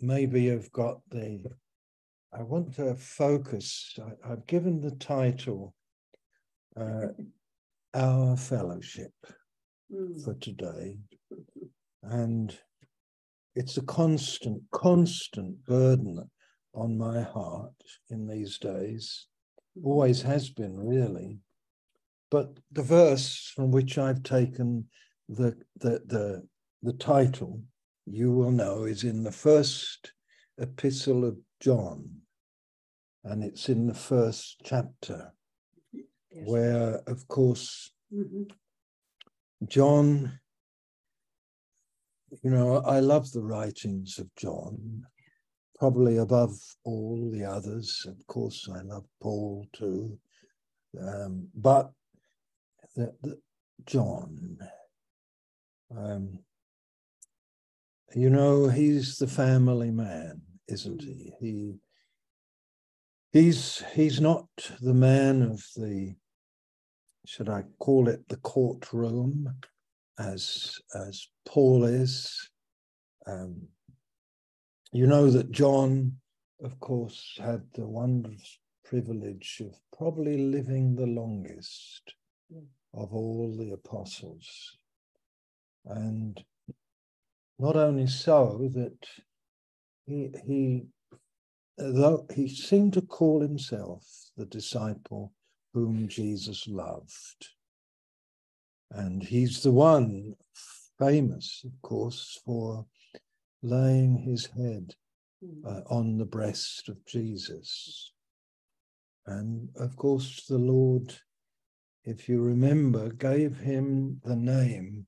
maybe have got the. I want to focus. I, have given the title uh, Our Fellowship mm. for today. And it's a constant, constant burden on my heart in these days. Always has been, really. But the verse from which I've taken the, the, the, the title, you will know, is in the first epistle of John. And it's in the first chapter, yes. where, of course, mm-hmm. John, you know, I love the writings of John, probably above all the others. Of course, I love Paul too. Um, but the, the John, um, you know, he's the family man, isn't he? He he's he's not the man of the should I call it the courtroom, as as Paul is. Um, you know that John, of course, had the wondrous privilege of probably living the longest of all the apostles. And not only so, that he, he, though he seemed to call himself the disciple whom Jesus loved. And he's the one famous, of course, for laying his head uh, on the breast of Jesus. And of course, the Lord, if you remember, gave him the name,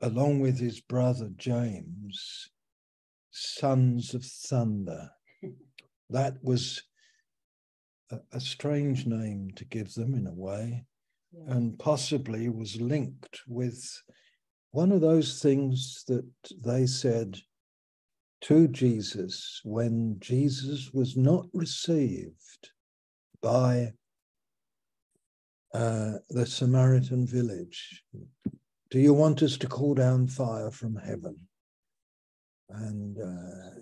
along with his brother James, Sons of Thunder. That was a, a strange name to give them in a way, yeah. and possibly was linked with one of those things that they said to Jesus when Jesus was not received by uh, the Samaritan village. Do you want us to call down fire from heaven? And uh,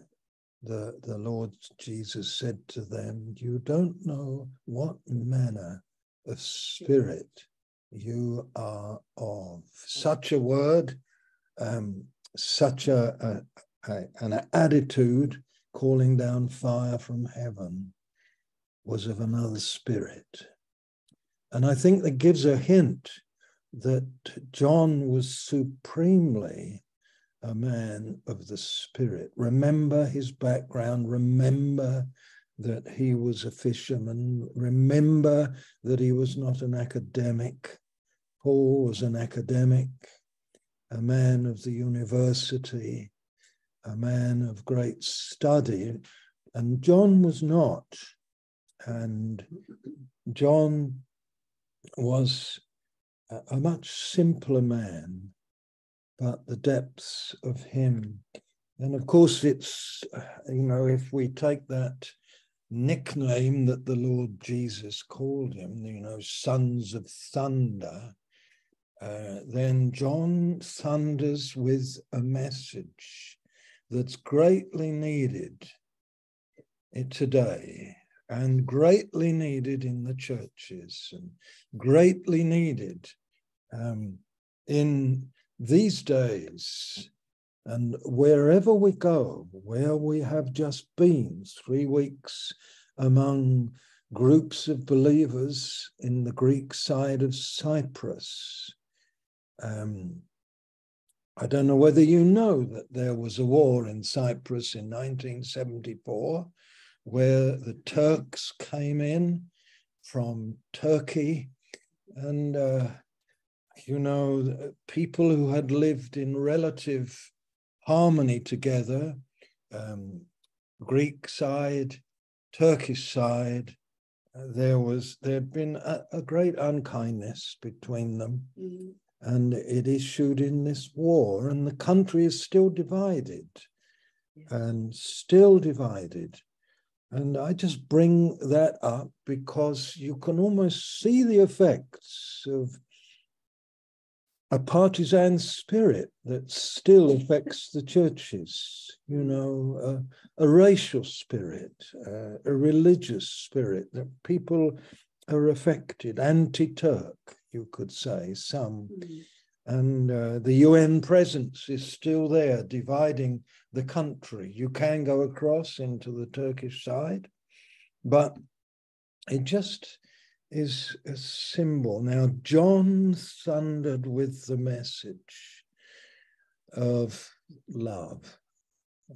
the, the Lord Jesus said to them, You don't know what manner of spirit you are of. Such a word, um, such a, a, a, an attitude calling down fire from heaven was of another spirit. And I think that gives a hint that John was supremely a man of the spirit. Remember his background. Remember that he was a fisherman. Remember that he was not an academic. Paul was an academic, a man of the university, a man of great study. And John was not. And John was a much simpler man but the depths of him. And of course, it's, you know, if we take that nickname that the Lord Jesus called him, you know, sons of thunder, uh, then John thunders with a message that's greatly needed today and greatly needed in the churches and greatly needed um, in these days, and wherever we go, where we have just been three weeks among groups of believers in the Greek side of Cyprus. Um, I don't know whether you know that there was a war in Cyprus in 1974 where the Turks came in from Turkey and uh, you know, people who had lived in relative harmony together, um, Greek side, Turkish side, uh, there was there had been a, a great unkindness between them, mm-hmm. and it issued in this war, and the country is still divided, and still divided. And I just bring that up because you can almost see the effects of a partisan spirit that still affects the churches, you know, a racial spirit, uh, a religious spirit that people are affected, anti Turk, you could say, some. Mm. And uh, the UN presence is still there, dividing the country. You can go across into the Turkish side, but it just is a symbol. Now, John thundered with the message of love,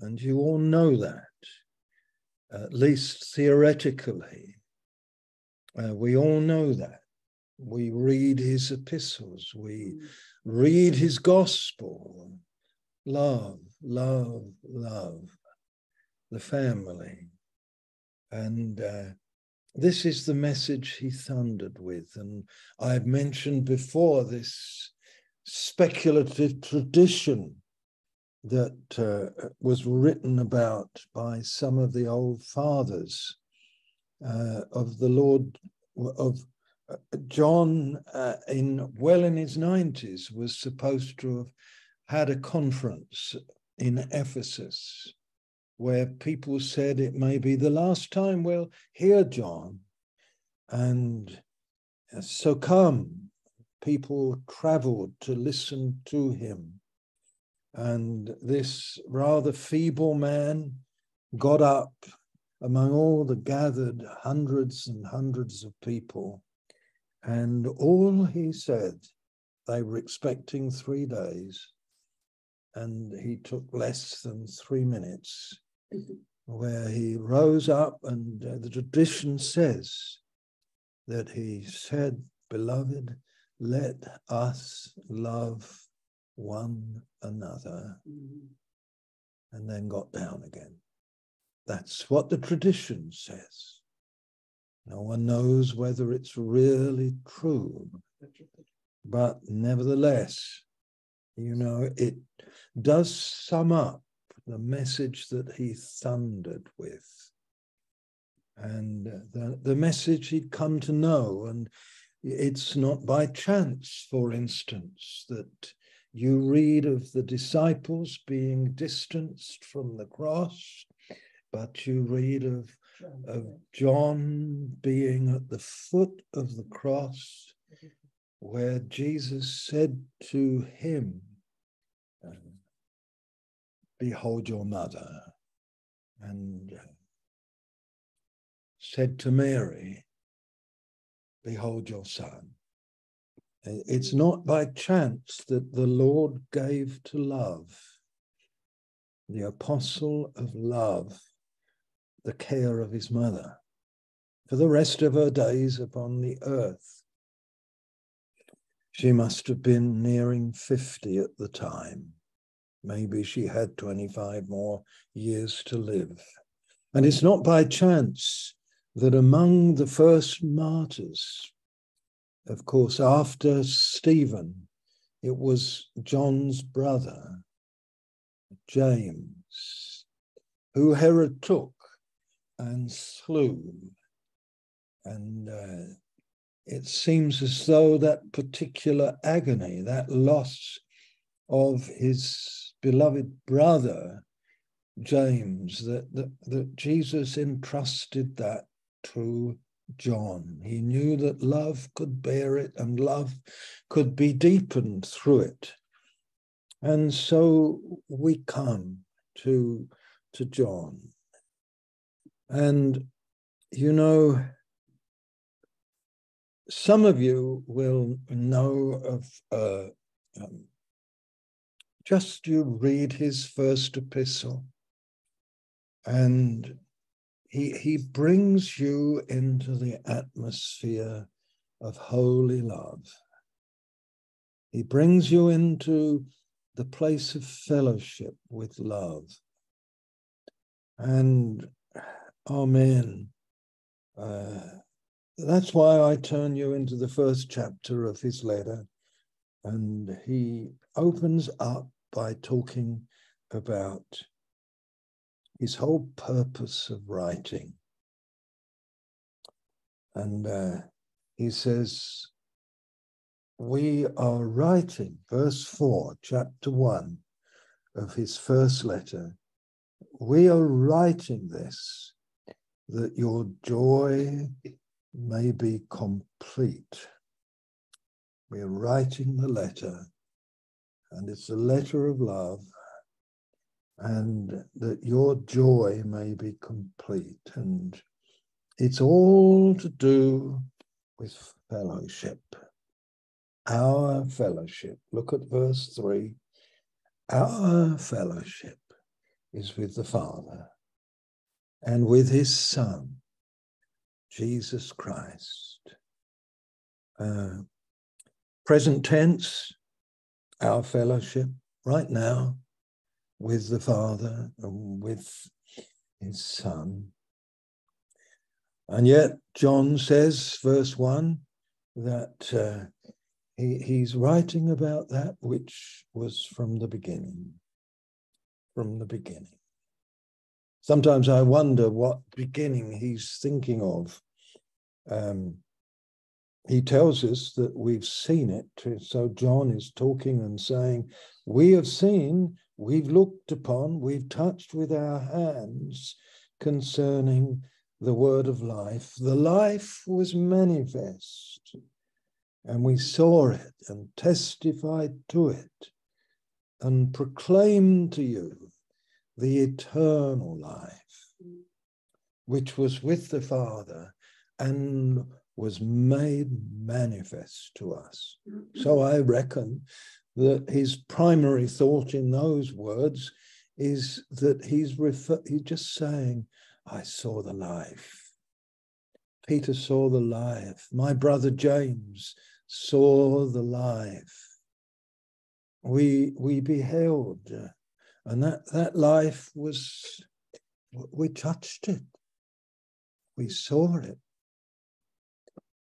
and you all know that, at least theoretically. Uh, we all know that. We read his epistles, we read his gospel. Love, love, love, the family. And uh, this is the message he thundered with. And I've mentioned before this speculative tradition that uh, was written about by some of the old fathers uh, of the Lord, of John, uh, in well in his 90s, was supposed to have had a conference in Ephesus where people said it may be the last time we'll hear John. And so come, people traveled to listen to him. And this rather feeble man got up among all the gathered hundreds and hundreds of people. And all he said, they were expecting three days, and he took less than three minutes where he rose up, and uh, the tradition says that he said, Beloved, let us love one another, and then got down again. That's what the tradition says. No one knows whether it's really true, but nevertheless, you know, it does sum up the message that he thundered with and the, the message he'd come to know. And it's not by chance, for instance, that you read of the disciples being distanced from the cross, but you read of, of John being at the foot of the cross, where Jesus said to him, Behold your mother, and uh, said to Mary, Behold your son. It's not by chance that the Lord gave to love, the apostle of love, the care of his mother for the rest of her days upon the earth. She must have been nearing 50 at the time. Maybe she had 25 more years to live. And it's not by chance that among the first martyrs, of course, after Stephen, it was John's brother, James, who Herod took and slew. And uh, it seems as though that particular agony, that loss of his beloved brother, James, that, that, that Jesus entrusted that to John. He knew that love could bear it and love could be deepened through it. And so we come to, to John. And, you know, some of you will know of uh, um, just you read his first epistle and he, he brings you into the atmosphere of holy love. He brings you into the place of fellowship with love. And Amen. Uh, that's why I turn you into the first chapter of his letter. And he opens up by talking about his whole purpose of writing. And uh, he says, we are writing, verse 4, chapter 1 of his first letter, we are writing this that your joy may be complete. We are writing the letter, and it's a letter of love, and that your joy may be complete. And it's all to do with fellowship. Our fellowship. Look at verse 3. Our fellowship is with the Father and with his Son, Jesus Christ. Uh, present tense, our fellowship right now with the Father and with his Son. And yet, John says, verse 1, that uh, he, he's writing about that which was from the beginning. From the beginning. Sometimes I wonder what beginning he's thinking of. Um, he tells us that we've seen it. So John is talking and saying, We have seen, we've looked upon, we've touched with our hands concerning the word of life. The life was manifest, and we saw it and testified to it and proclaimed to you the eternal life, which was with the Father and was made manifest to us. So I reckon that his primary thought in those words is that he's refer- he's just saying, I saw the life. Peter saw the life. My brother James saw the life. We we beheld, and that that life was. We touched it. We saw it,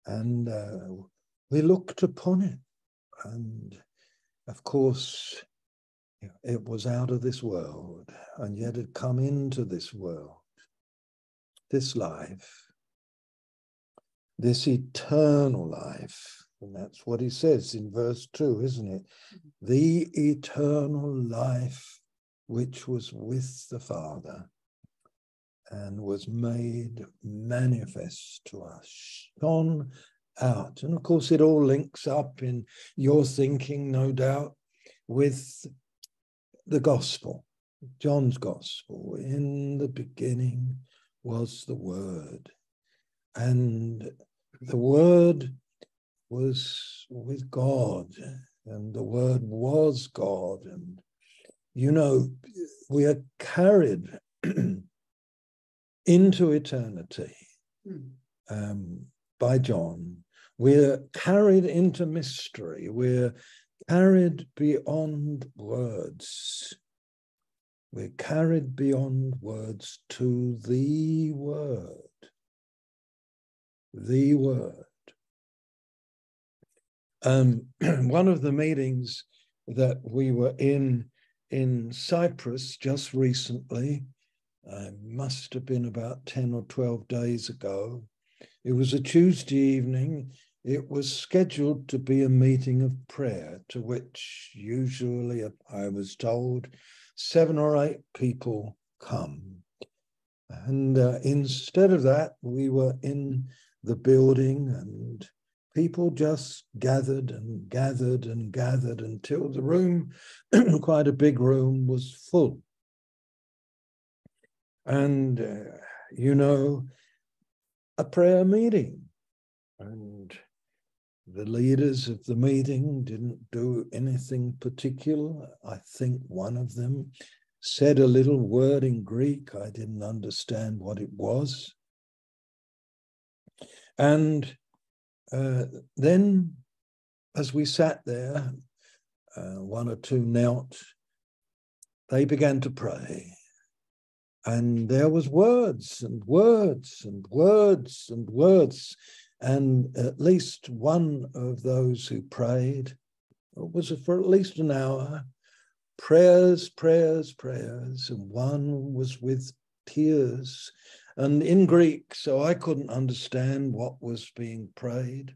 and uh, we looked upon it, and of course, it was out of this world, and yet had come into this world this life, this eternal life. And that's what he says in verse 2, isn't it? The eternal life which was with the Father and was made manifest to us, shone out. And of course, it all links up in your thinking, no doubt, with the gospel, John's gospel. In the beginning was the Word. And the Word was with God, and the Word was God. And, you know, we are carried into eternity um, by John. We're carried into mystery. We're carried beyond words. We're carried beyond words to the word. The word. Um, one of the meetings that we were in in Cyprus just recently, uh, must have been about 10 or 12 days ago. It was a Tuesday evening. It was scheduled to be a meeting of prayer, to which usually I was told seven or eight people come. And uh, instead of that, we were in the building and people just gathered and gathered and gathered until the room, quite a big room, was full. And, uh, you know, a prayer meeting. And the leaders of the meeting didn't do anything particular. I think one of them said a little word in Greek. I didn't understand what it was. And uh, then, as we sat there, uh, one or two knelt, they began to pray. And there was words and words and words and words and at least one of those who prayed was for at least an hour. Prayers, prayers, prayers. And one was with tears and in Greek, so I couldn't understand what was being prayed.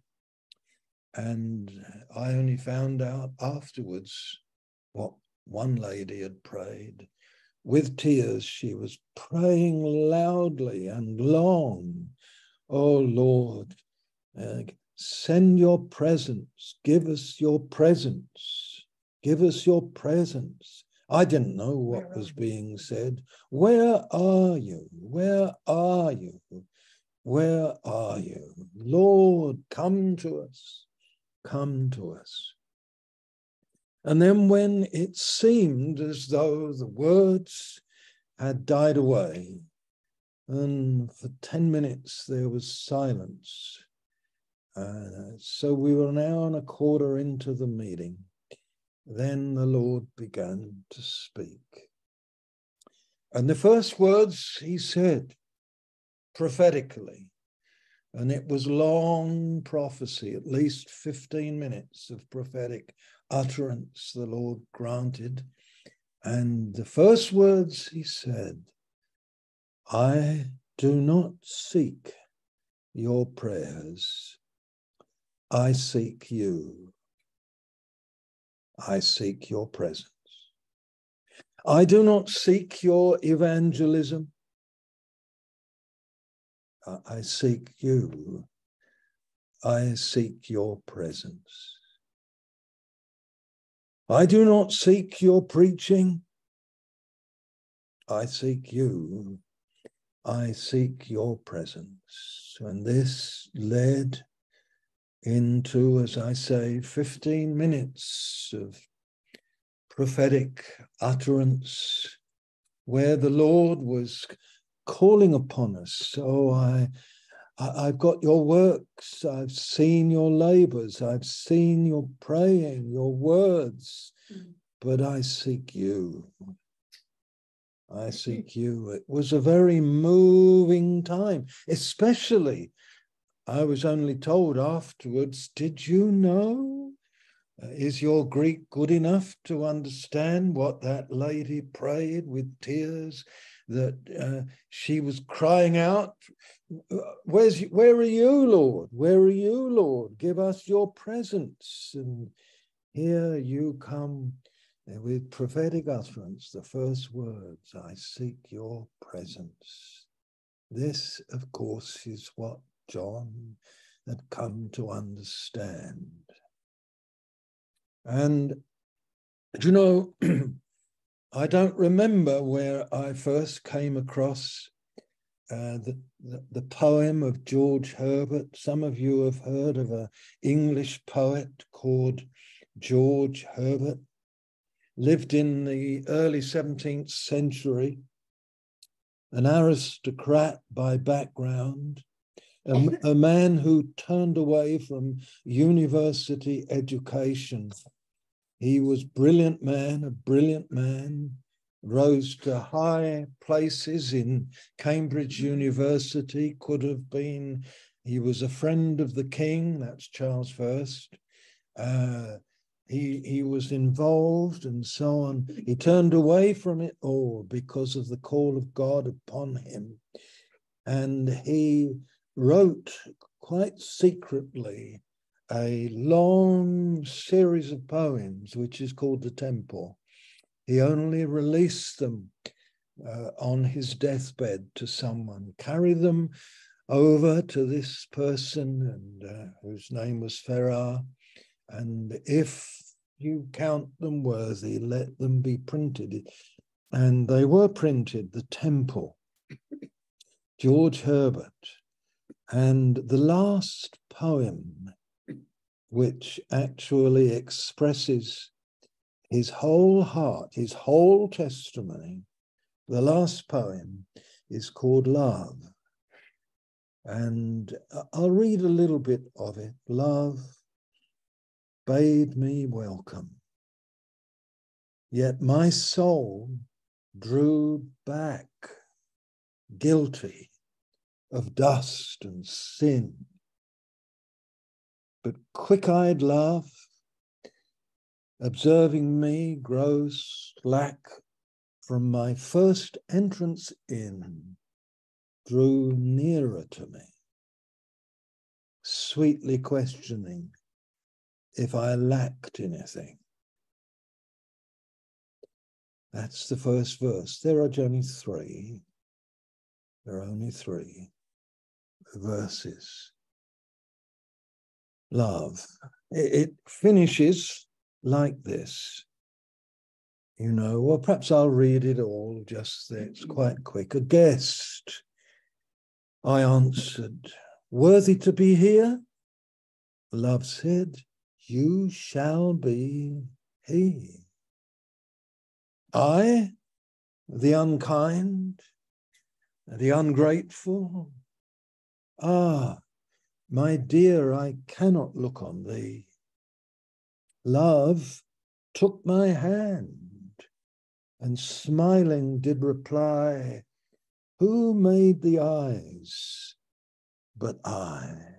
And I only found out afterwards what one lady had prayed. With tears, she was praying loudly and long. Oh Lord, uh, send your presence, give us your presence, give us your presence. I didn't know what was being said. Where are you? Where are you? Where are you? Lord, come to us. Come to us. And then when it seemed as though the words had died away, and for 10 minutes there was silence. Uh, so we were now and a quarter into the meeting. Then the Lord began to speak. And the first words he said prophetically, and it was long prophecy, at least 15 minutes of prophetic utterance the Lord granted. And the first words he said, I do not seek your prayers, I seek you. I seek your presence. I do not seek your evangelism. Uh, I seek you. I seek your presence. I do not seek your preaching. I seek you. I seek your presence. And this led into, as I say, 15 minutes of prophetic utterance where the Lord was calling upon us. Oh, I I, have got your works. I've seen your labors. I've seen your praying, your words, mm. but I seek you. I seek you. It was a very moving time, especially. I was only told afterwards, did you know? Uh, is your Greek good enough to understand what that lady prayed with tears? That uh, she was crying out where's where are you lord where are you lord give us your presence and here you come with prophetic utterance the first words i seek your presence this of course is what john had come to understand and do you know i don't remember where i first came across uh, the, the, the, poem of George Herbert. Some of you have heard of an English poet called George Herbert, lived in the early 17th century, an aristocrat by background, a, a man who turned away from university education. He was brilliant man, a brilliant man, rose to high places in Cambridge University, could have been, he was a friend of the king, that's Charles First. Uh, he, he was involved and so on. He turned away from it all because of the call of God upon him. And he wrote quite secretly a long series of poems, which is called The Temple. He only released them uh, on his deathbed to someone, carry them over to this person and uh, whose name was Ferrar. And if you count them worthy, let them be printed. And they were printed, the temple, George Herbert. And the last poem, which actually expresses his whole heart, his whole testimony. The last poem is called Love. And I'll read a little bit of it. Love bade me welcome, yet my soul drew back, guilty of dust and sin. But quick eyed love observing me grow slack from my first entrance in, drew nearer to me, sweetly questioning if I lacked anything. That's the first verse. There are only three. There are only three verses. Love. It, finishes like this. You know, well, perhaps I'll read it all just. It's quite quick. A guest. I answered, worthy to be here? Love said, You shall be he. I, the unkind, the ungrateful, ah, my dear, I cannot look on thee. Love took my hand and smiling did reply, Who made the eyes but I?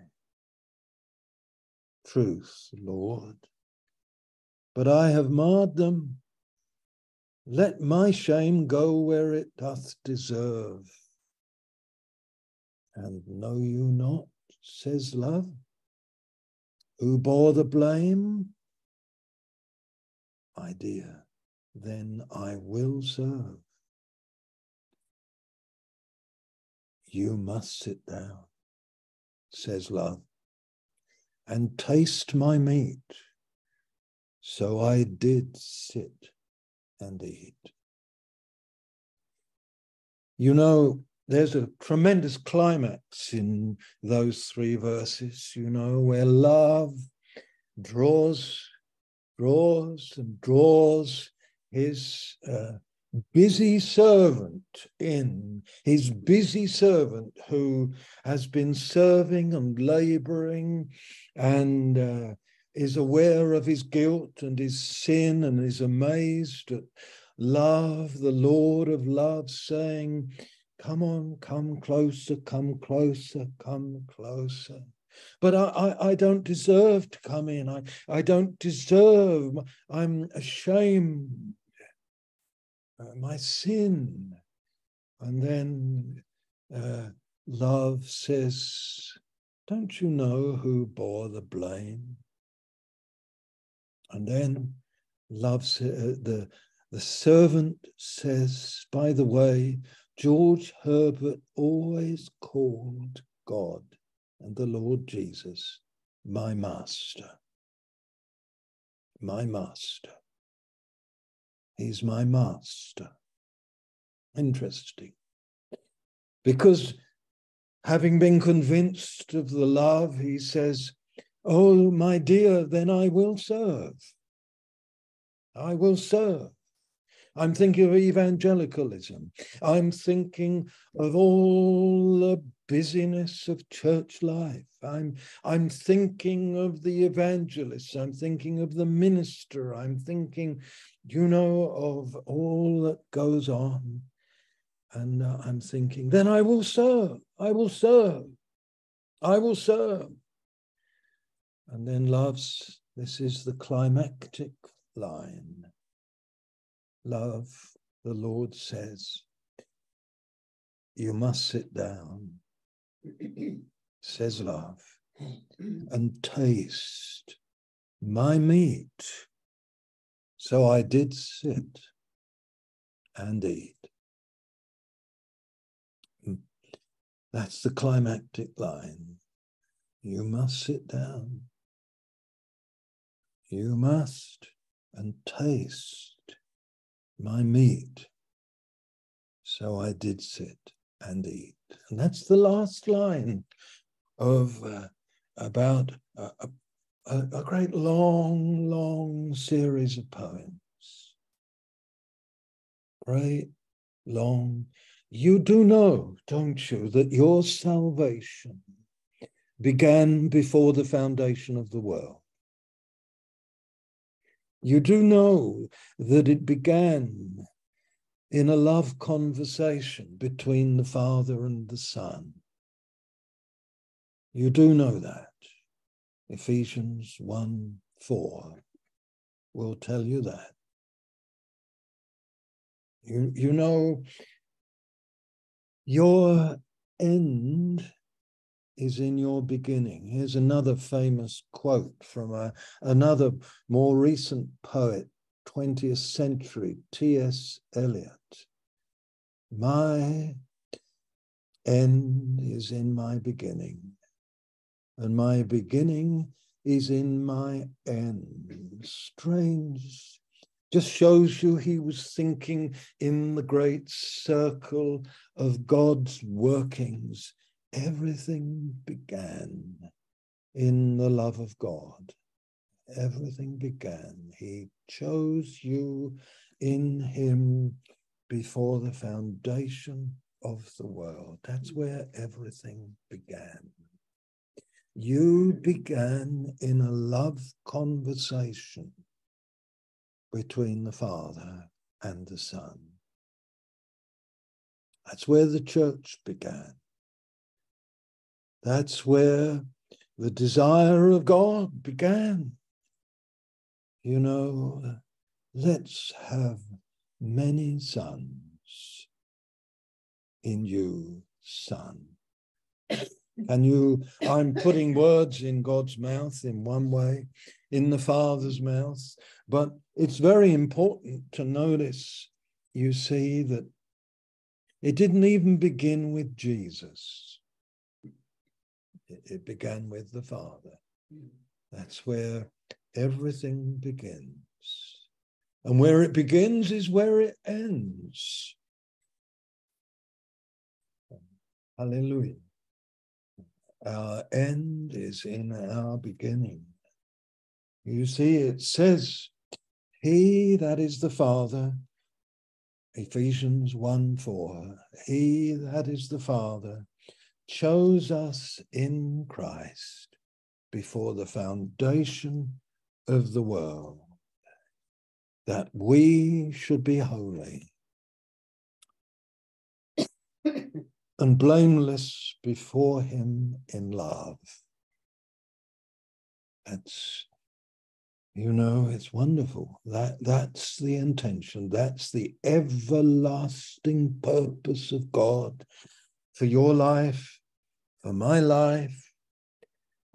truth, Lord. But I have marred them. Let my shame go where it doth deserve. And know you not, says love, who bore the blame? My dear, then I will serve. You must sit down, says love and taste my meat. So I did sit and eat. You know, there's a tremendous climax in those three verses, you know, where love draws, draws, and draws his uh, busy servant in, his busy servant who has been serving and laboring and uh, is aware of his guilt and his sin and is amazed at love, the Lord of love, saying, Come on, come closer, come closer, come closer. But I, I, I don't deserve to come in. I, I don't deserve. I'm ashamed. Uh, my sin. And then uh, love says, don't you know who bore the blame? And then love, uh, the, the servant says, by the way, George Herbert always called God and the Lord Jesus my master. My master. He's my master. Interesting. Because Having been convinced of the love, he says, Oh, my dear, then I will serve. I will serve. I'm thinking of evangelicalism. I'm thinking of all the busyness of church life. I'm, I'm thinking of the evangelist. I'm thinking of the minister. I'm thinking, you know, of all that goes on. And uh, I'm thinking, then I will serve, I will serve, I will serve. And then love's, this is the climactic line. Love, the Lord says, you must sit down, says love, and taste my meat. So I did sit and eat. That's the climactic line. You must sit down. You must and taste my meat. So I did sit and eat. And that's the last line of uh, about a, a, a great long, long series of poems. Great, long you do know, don't you, that your salvation began before the foundation of the world. You do know that it began in a love conversation between the Father and the Son. You do know that. Ephesians 1 4 will tell you that. You, you know your end is in your beginning. Here's another famous quote from a, another more recent poet, 20th century, T.S. Eliot. My end is in my beginning, and my beginning is in my end. Strange. Just shows you he was thinking in the great circle of God's workings. Everything began in the love of God. Everything began. He chose you in him before the foundation of the world. That's where everything began. You began in a love conversation between the Father and the Son. That's where the church began. That's where the desire of God began. You know, let's have many sons in you, Son. And you, I'm putting words in God's mouth in one way, in the Father's mouth, but it's very important to notice, you see, that it didn't even begin with Jesus. It began with the Father. That's where everything begins. And where it begins is where it ends. Hallelujah. Our end is in our beginning. You see, it says, He that is the Father, Ephesians 1 4, He that is the Father chose us in Christ before the foundation of the world, that we should be holy and blameless before him in love. That's, you know, it's wonderful. That that's the intention. That's the everlasting purpose of God for your life, for my life.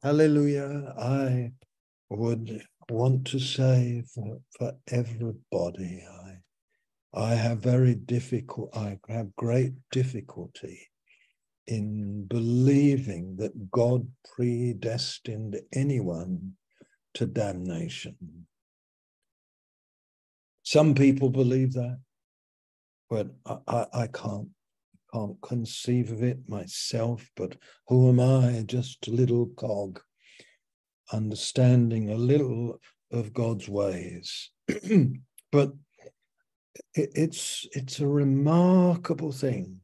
Hallelujah. I would want to say for, for everybody, I I have very difficult, I have great difficulty in believing that God predestined anyone to damnation. Some people believe that, but I, I, I can't can't conceive of it myself. But who am I? Just a little cog, understanding a little of God's ways. but it, it's it's a remarkable thing,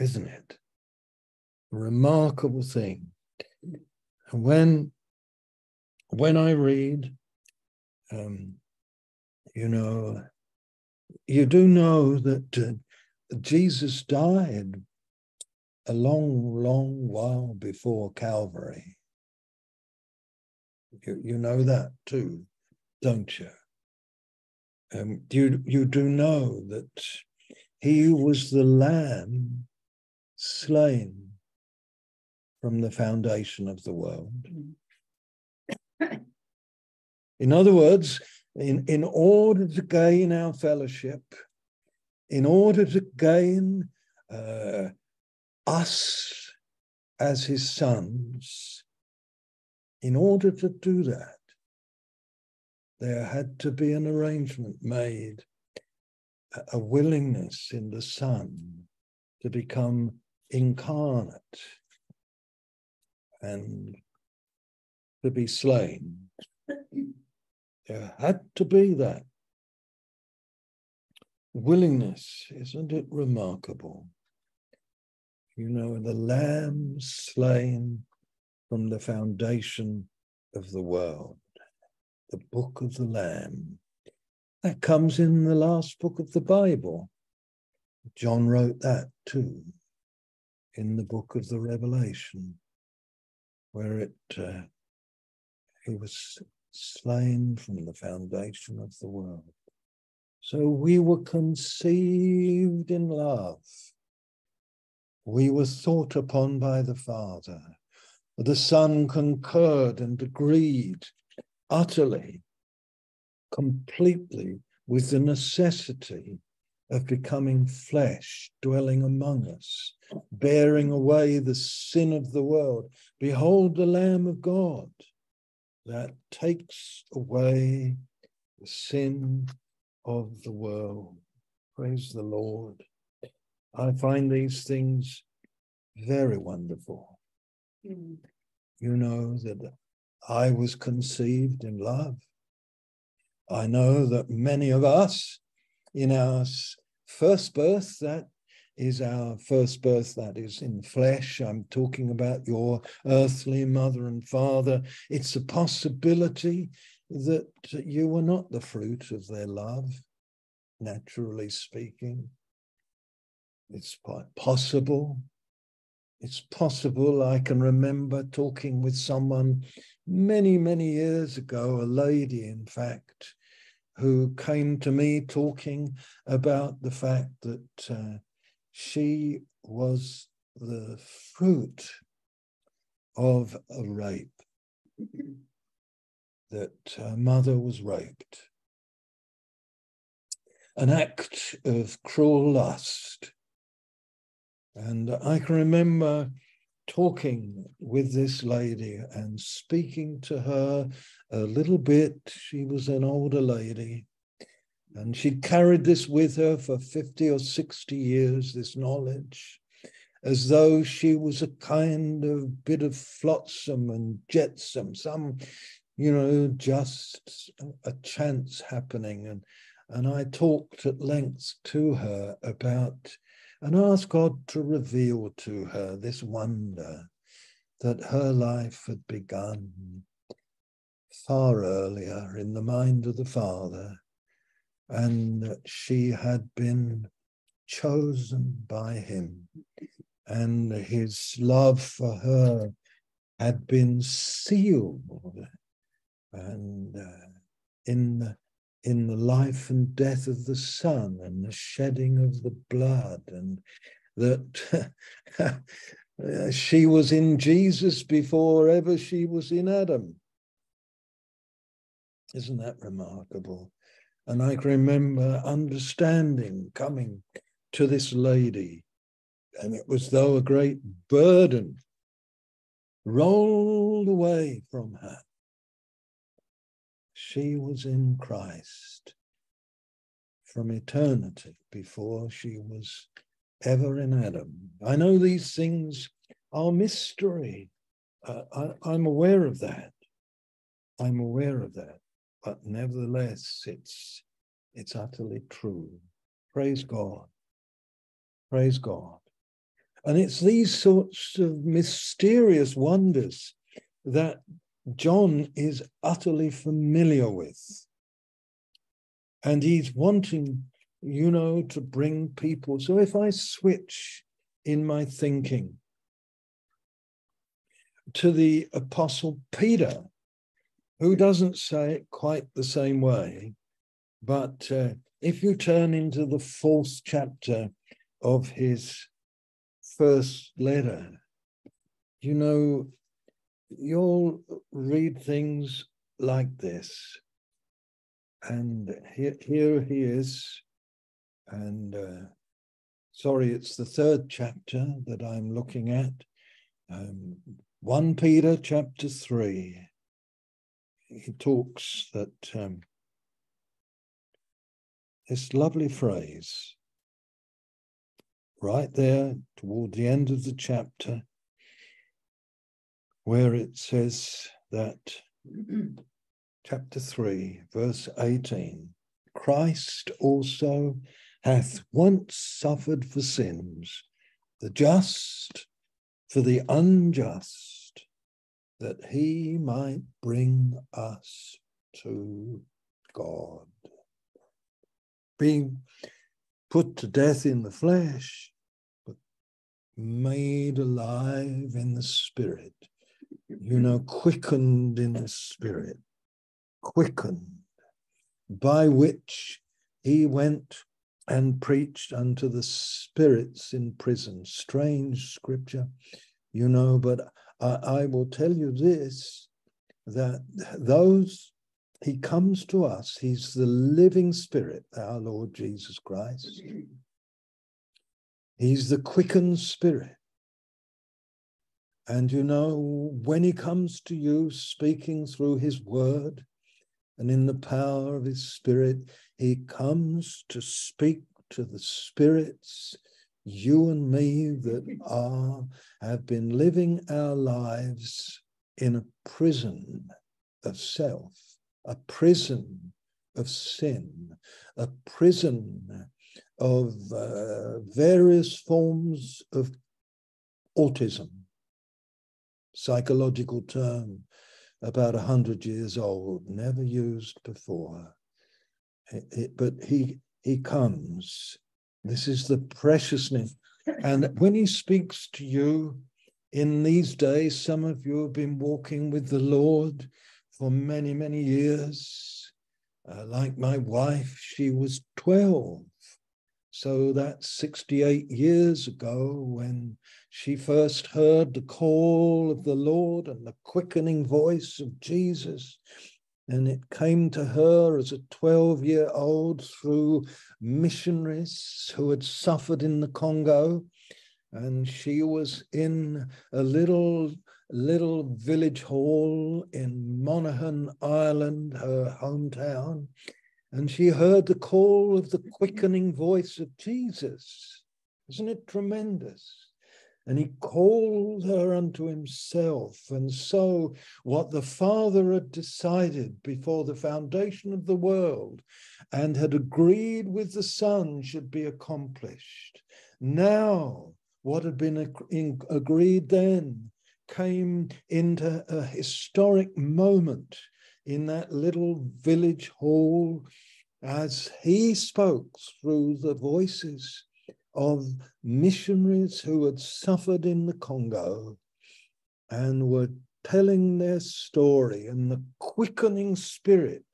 isn't it? Remarkable thing. When when I read, um, you know, you do know that uh, Jesus died a long, long while before Calvary. You, you know that too, don't you? Um, you, you do know that he was the lamb slain from the foundation of the world. In other words, in, in order to gain our fellowship, in order to gain uh, us as his sons, in order to do that, there had to be an arrangement made, a willingness in the Son to become incarnate and to be slain. There had to be that willingness. Isn't it remarkable? You know, the lamb slain from the foundation of the world the book of the Lamb. That comes in the last book of the Bible. John wrote that too, in the book of the Revelation, where it uh, he was slain from the foundation of the world. So we were conceived in love. we were thought upon by the Father. The Son concurred and agreed utterly, completely with the necessity of becoming flesh, dwelling among us, bearing away the sin of the world. Behold the Lamb of God that takes away the sin of the world. Praise the Lord. I find these things very wonderful. Mm. You know that I was conceived in love. I know that many of us in our first birth, that is our first birth, that is in flesh. I'm talking about your earthly mother and father. It's a possibility that you were not the fruit of their love, naturally speaking. It's quite possible. It's possible. I can remember talking with someone many, many years ago, a lady, in fact, who came to me talking about the fact that uh, she was the fruit of a rape, that her mother was raped. An act of cruel lust. And I can remember talking with this lady and speaking to her a little bit. She was an older lady, and she'd carried this with her for 50 or 60 years, this knowledge, as though she was a kind of bit of flotsam and jetsam, some, you know, just a chance happening. And, and I talked at length to her about and asked God to reveal to her this wonder that her life had begun far earlier in the mind of the Father, and that she had been chosen by him, and his love for her had been sealed and uh, in the in the life and death of the Son and the shedding of the blood, and that she was in Jesus before ever she was in Adam. Isn't that remarkable? And I can remember understanding coming to this lady, and it was though a great burden rolled away from her she was in Christ from eternity before she was ever in Adam. I know these things are mystery. Uh, I, I'm aware of that. I'm aware of that. But nevertheless, it's it's utterly true. Praise God. Praise God. And it's these sorts of mysterious wonders that John is utterly familiar with. And he's wanting, you know, to bring people. So if I switch in my thinking to the Apostle Peter, who doesn't say it quite the same way, but uh, if you turn into the fourth chapter of his first letter, you know, you'll read things like this. And here, here he is. And uh, sorry, it's the third chapter that I'm looking at. Um, 1 Peter chapter 3. He talks that um, this lovely phrase right there toward the end of the chapter where it says that, chapter 3, verse 18 Christ also hath once suffered for sins, the just for the unjust, that he might bring us to God. Being put to death in the flesh, but made alive in the spirit you know, quickened in the spirit, quickened, by which he went and preached unto the spirits in prison. Strange scripture, you know, but I, I will tell you this that those he comes to us, he's the living spirit, our Lord Jesus Christ. He's the quickened spirit. And you know, when he comes to you speaking through his word and in the power of his spirit, he comes to speak to the spirits, you and me, that are have been living our lives in a prison of self, a prison of sin, a prison of uh, various forms of autism psychological term about a hundred years old, never used before. It, it, but he he comes. This is the preciousness. And when he speaks to you in these days, some of you have been walking with the Lord for many, many years. Uh, like my wife, she was 12 so that's 68 years ago when she first heard the call of the Lord and the quickening voice of Jesus. And it came to her as a 12 year old through missionaries who had suffered in the Congo. And she was in a little, little village hall in Monaghan, Ireland, her hometown and she heard the call of the quickening voice of Jesus. Isn't it tremendous? And he called her unto himself. And so, what the Father had decided before the foundation of the world and had agreed with the Son should be accomplished. Now, what had been agreed then came into a historic moment in that little village hall as he spoke through the voices of missionaries who had suffered in the Congo and were telling their story and the quickening spirit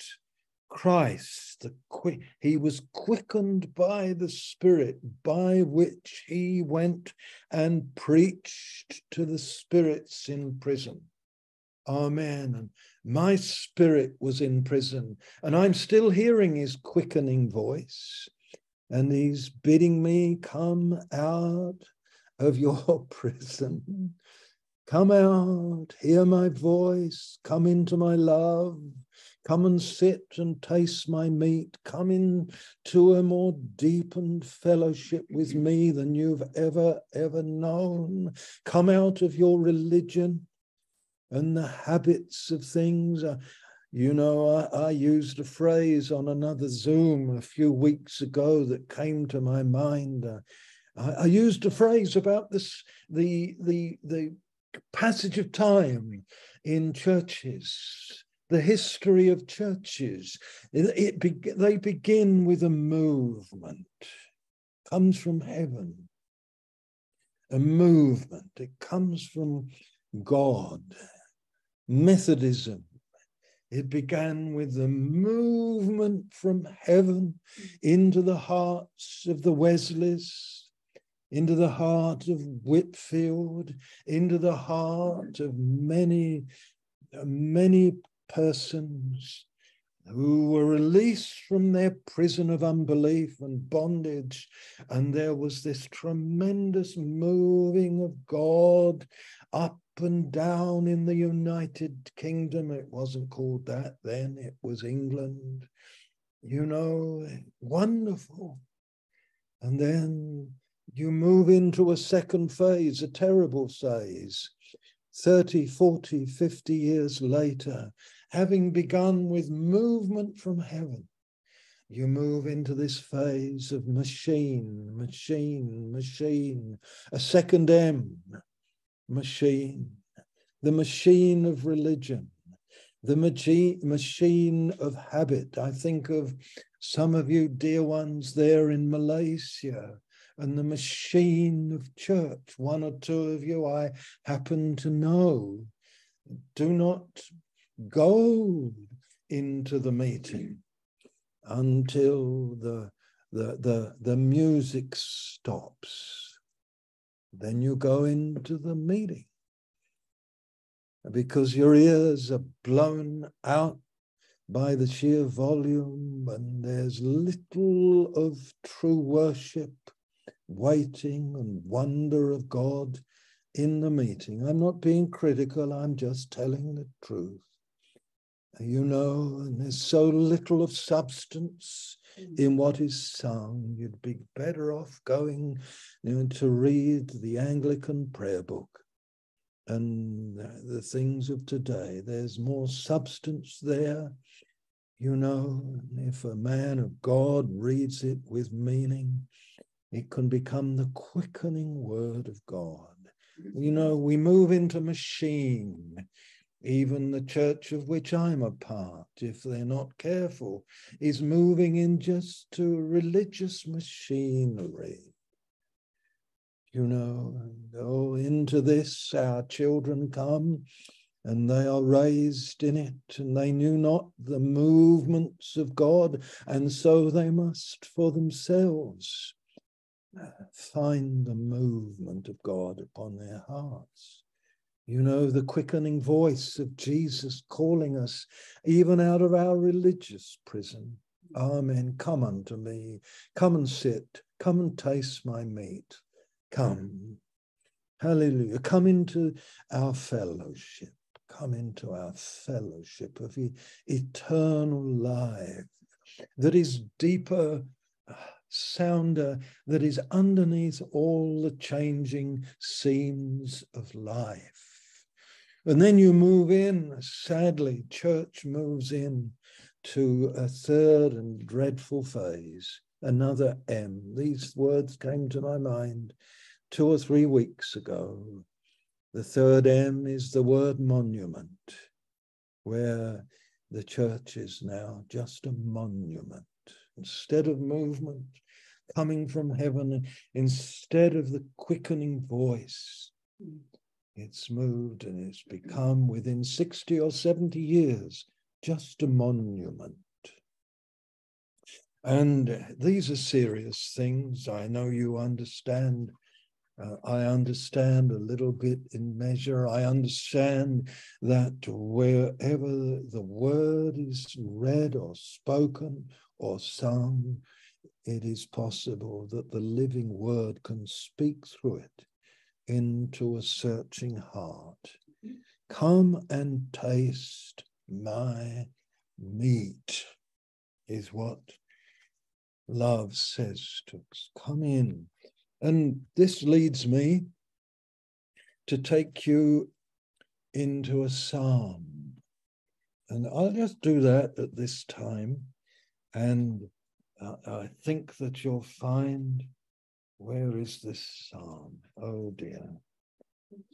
Christ, the quick, he was quickened by the Spirit by which he went and preached to the spirits in prison. Amen. And my spirit was in prison, and I'm still hearing his quickening voice. And he's bidding me come out of your prison. Come out, hear my voice, come into my love, come and sit and taste my meat, come into a more deepened fellowship with me than you've ever, ever known. Come out of your religion and the habits of things. Uh, you know, I, I, used a phrase on another Zoom a few weeks ago that came to my mind. Uh, I, I, used a phrase about this the the the passage of time in churches, the history of churches. It, it be, they begin with a movement, comes from heaven. A movement. It comes from God. Methodism. It began with the movement from heaven into the hearts of the Wesleys, into the heart of Whitefield, into the heart of many, many persons who were released from their prison of unbelief and bondage. And there was this tremendous moving of God up and down in the United Kingdom. It wasn't called that then, it was England. You know, wonderful. And then you move into a second phase, a terrible phase. 30, 40, 50 years later, having begun with movement from heaven, you move into this phase of machine, machine, machine, a second M, machine, the machine of religion, the machine, of habit. I think of some of you dear ones there in Malaysia and the machine of church. One or two of you I happen to know. Do not go into the meeting until the the, the, the music stops. Then you go into the meeting because your ears are blown out by the sheer volume, and there's little of true worship, waiting and wonder of God in the meeting. I'm not being critical, I'm just telling the truth. You know, and there's so little of substance in mm. what is sung. You'd be better off going you know, to read the Anglican prayer book and the things of today. There's more substance there. You know, if a man of God reads it with meaning, it can become the quickening word of God. You know, we move into machine. Even the church of which I'm a part, if they're not careful, is moving in just to religious machinery you know, oh, into this our children come and they are raised in it, and they knew not the movements of God, and so they must for themselves uh, find the movement of God upon their hearts. You know, the quickening voice of Jesus calling us even out of our religious prison. Amen. Come unto me. Come and sit. Come and taste my meat. Come. Hallelujah. Come into our fellowship. Come into our fellowship of eternal life that is deeper, sounder, that is underneath all the changing seams of life. And then you move in, sadly, church moves in to a third and dreadful phase, another M. These words came to my mind two or three weeks ago. The third M is the word monument, where the church is now just a monument. Instead of movement coming from heaven, instead of the quickening voice, it's moved and it's become within 60 or 70 years just a monument. And these are serious things. I know you understand uh, I understand a little bit in measure. I understand that wherever the word is read or spoken or sung, it is possible that the living word can speak through it into a searching heart. Come and taste my meat, is what love says to us. Come in and this leads me to take you into a psalm. And I'll just do that at this time. And uh, I think that you'll find where is this psalm? Oh dear.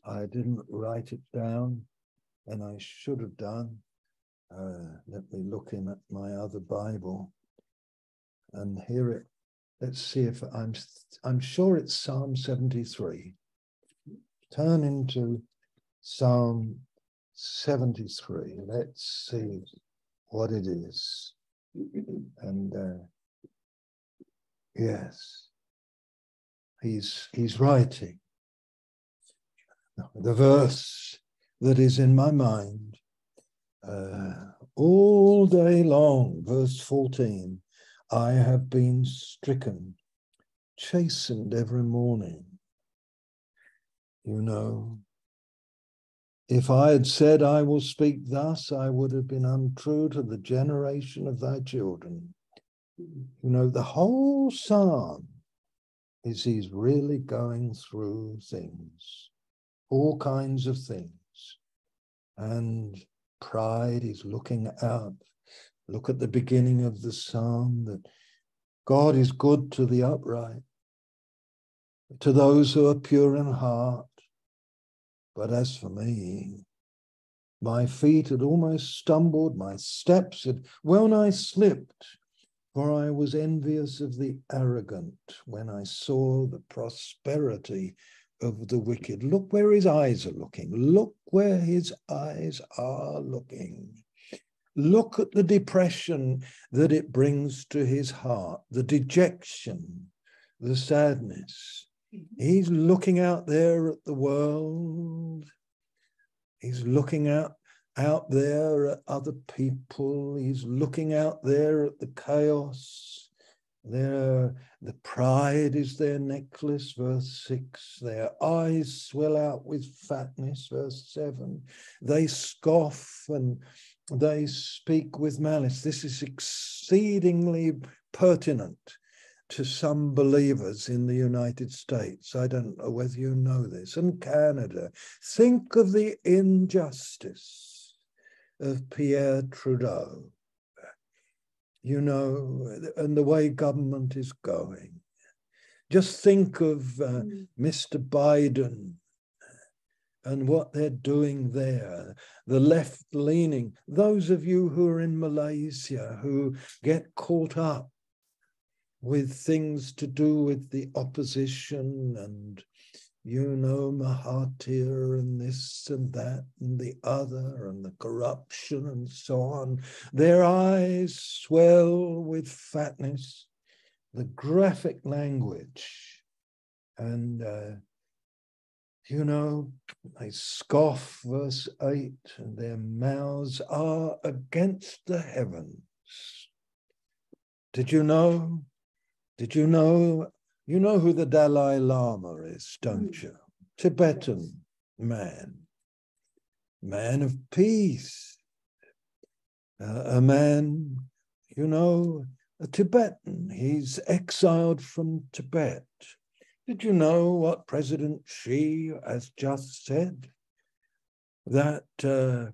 I didn't write it down, and I should have done. Uh, let me look in at my other Bible. And hear it Let's see if I'm, I'm sure it's Psalm 73. Turn into Psalm 73. Let's see what it is. And uh, yes, he's, he's writing. The verse that is in my mind uh, all day long, verse 14 I have been stricken, chastened every morning. You know, if I had said, I will speak thus, I would have been untrue to the generation of thy children. You know, the whole psalm is he's really going through things, all kinds of things. And pride is looking out Look at the beginning of the psalm that God is good to the upright, to those who are pure in heart. But as for me, my feet had almost stumbled, my steps had well nigh slipped, for I was envious of the arrogant when I saw the prosperity of the wicked. Look where his eyes are looking. Look where his eyes are looking. Look at the depression that it brings to his heart, the dejection, the sadness. He's looking out there at the world. He's looking out out there at other people. He's looking out there at the chaos. Their the pride is their necklace, verse six. Their eyes swell out with fatness, verse seven. They scoff and they speak with malice. This is exceedingly pertinent to some believers in the United States. I don't know whether you know this, and Canada. Think of the injustice of Pierre Trudeau, you know, and the way government is going. Just think of uh, mm. Mr. Biden and what they're doing there, the left leaning, those of you who are in Malaysia who get caught up with things to do with the opposition and you know Mahathir and this and that and the other and the corruption and so on. Their eyes swell with fatness, the graphic language, and uh, you know, they scoff, verse 8, and their mouths are against the heavens. Did you know did you know? You know who the Dalai Lama is, don't mm. you? Tibetan man, man of peace, uh, a man, you know, a Tibetan. He's exiled from Tibet. Did you know what President Xi has just said? That uh,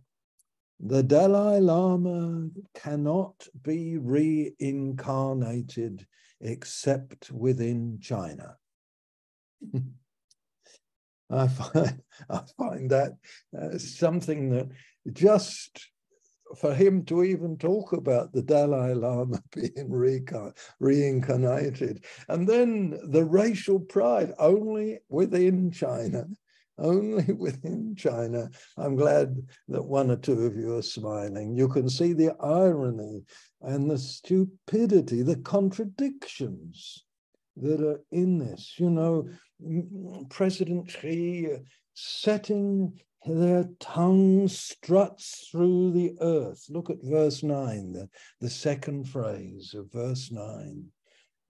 the Dalai Lama cannot be reincarnated except within China. I find I find that uh, something that just for him to even talk about the Dalai Lama being reincarnated, and then the racial pride only within China only within China. I'm glad that one or two of you are smiling. You can see the irony and the stupidity, the contradictions that are in this. You know, President Xi uh, setting their tongue struts through the earth. Look at verse 9, the, the second phrase of verse 9.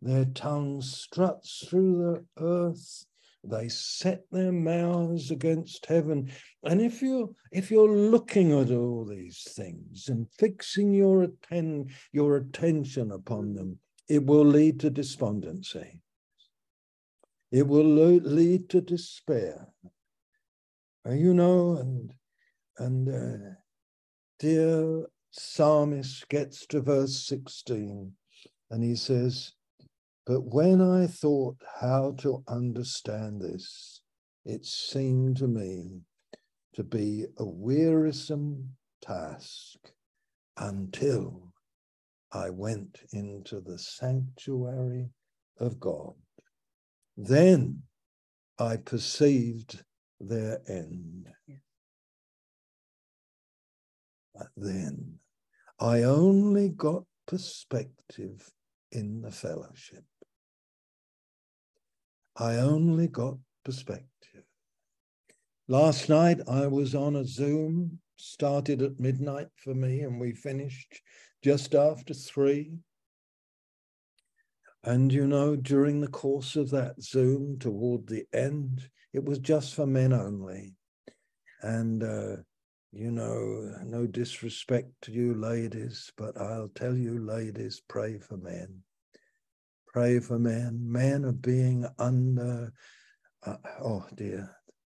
Their tongue struts through the earth they set their mouths against heaven. And if you're if you're looking at all these things and fixing your atten- your attention upon them, it will lead to despondency. It will lead to despair. You know, and and uh, dear psalmist gets to verse 16 and he says, but when I thought how to understand this, it seemed to me to be a wearisome task until I went into the sanctuary of God. Then I perceived their end. But then I only got perspective in the fellowship. I only got perspective. Last night I was on a Zoom, started at midnight for me, and we finished just after three. And you know, during the course of that Zoom, toward the end, it was just for men only. And, uh, you know, no disrespect to you ladies, but I'll tell you, ladies, pray for men pray for men. Men of being under, uh, oh dear,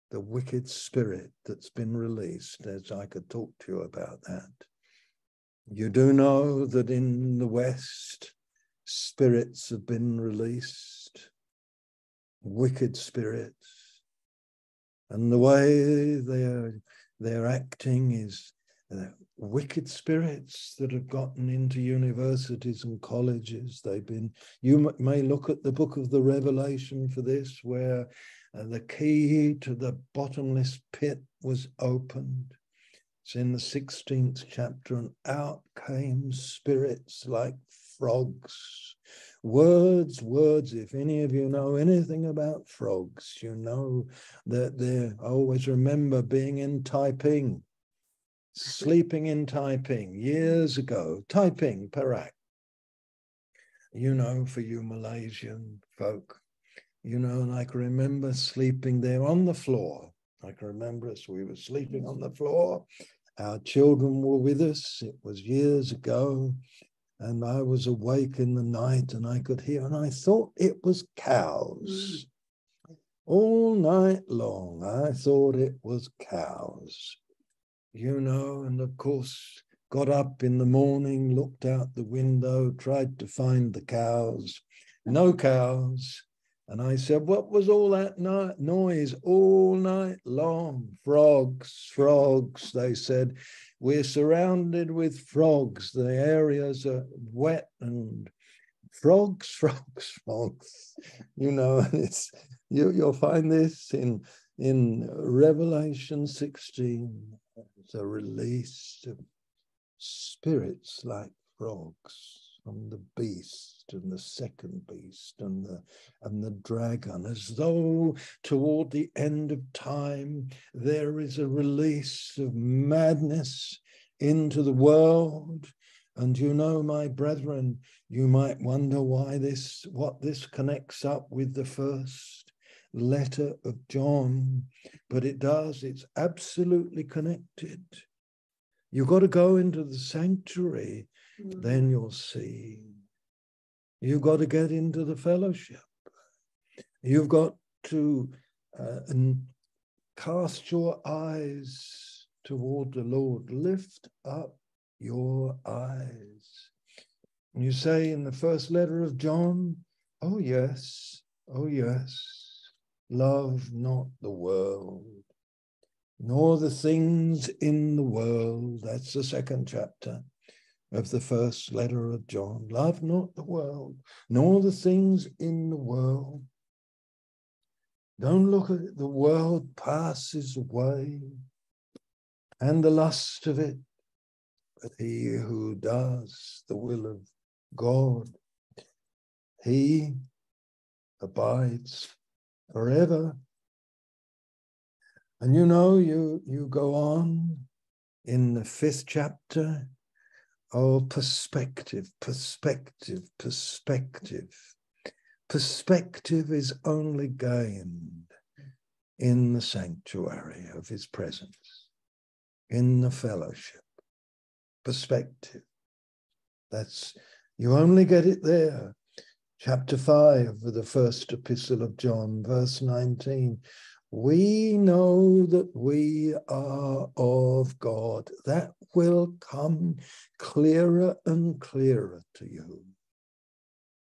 the wicked spirit that's been released, as I could talk to you about that. You do know that in the West, spirits have been released, wicked spirits. And the way they're, they're acting is uh, wicked spirits that have gotten into universities and colleges. They've been, you may look at the book of the Revelation for this, where uh, the key to the bottomless pit was opened. It's in the 16th chapter, and out came spirits like frogs. Words, words. If any of you know anything about frogs, you know that they're, always remember being in Taiping, sleeping in Taiping years ago, Taiping, Perak. You know, for you Malaysian folk, you know, and I can remember sleeping there on the floor. I can remember us, we were sleeping on the floor our children were with us. It was years ago. And I was awake in the night and I could hear, and I thought it was cows. Mm. All night long, I thought it was cows. You know, and of course, got up in the morning, looked out the window, tried to find the cows. No cows. And I said, What was all that noise all night long? Frogs, frogs, they said. We're surrounded with frogs. The areas are wet and frogs, frogs, frogs. You know, it's you, you'll find this in in Revelation 16. A release of spirits like frogs from the beast and the second beast and the and the dragon as though toward the end of time there is a release of madness into the world. And you know my brethren you might wonder why this what this connects up with the first letter of John but it does it's absolutely connected you've got to go into the sanctuary then you'll see. You've got to get into the fellowship. You've got to uh, cast your eyes toward the Lord. Lift up your eyes. You say in the first letter of John, Oh, yes, oh, yes, love not the world, nor the things in the world. That's the second chapter of the first letter of John. Love not the world, nor the things in the world. Don't look at it. The world passes away and the lust of it. But he who does the will of God, he abides forever. And you know, you, you go on in the fifth chapter Oh, perspective, perspective, perspective. Perspective is only gained in the sanctuary of his presence, in the fellowship. Perspective. That's, you only get it there. Chapter 5 of the first epistle of John, verse 19 we know that we are of God. That will come clearer and clearer to you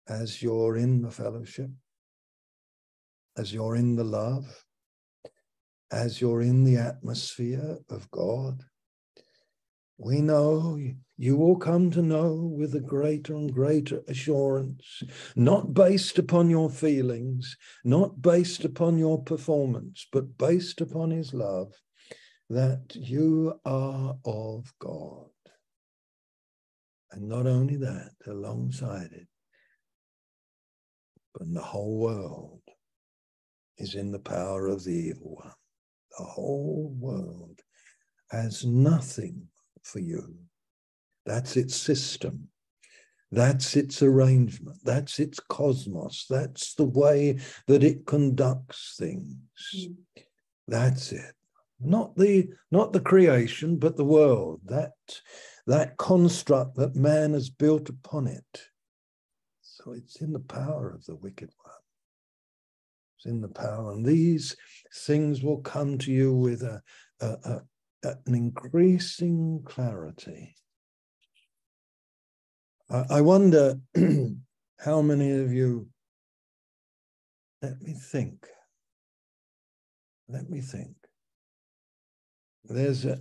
as you're in the fellowship, as you're in the love, as you're in the atmosphere of God. We know you will come to know with a greater and greater assurance, not based upon your feelings, not based upon your performance, but based upon his love, that you are of God. And not only that, alongside it, but the whole world is in the power of the evil one. The whole world has nothing for you that's its system. That's its arrangement. That's its cosmos. That's the way that it conducts things. Mm. That's it. Not the not the creation, but the world. That that construct that man has built upon it. So it's in the power of the wicked one. It's in the power, and these things will come to you with a, a, a Uh, an increasing clarity I wonder how many of you, let me think, let me think. There's a,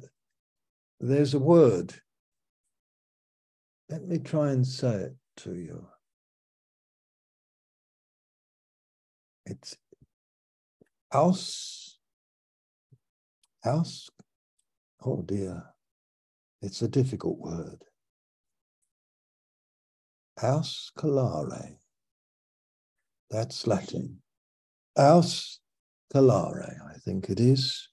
there's a word. Let me try and say it to you. It's house, house, oh dear, It's a difficult word. Ausculare. That's Latin. Ausculare, I think it is.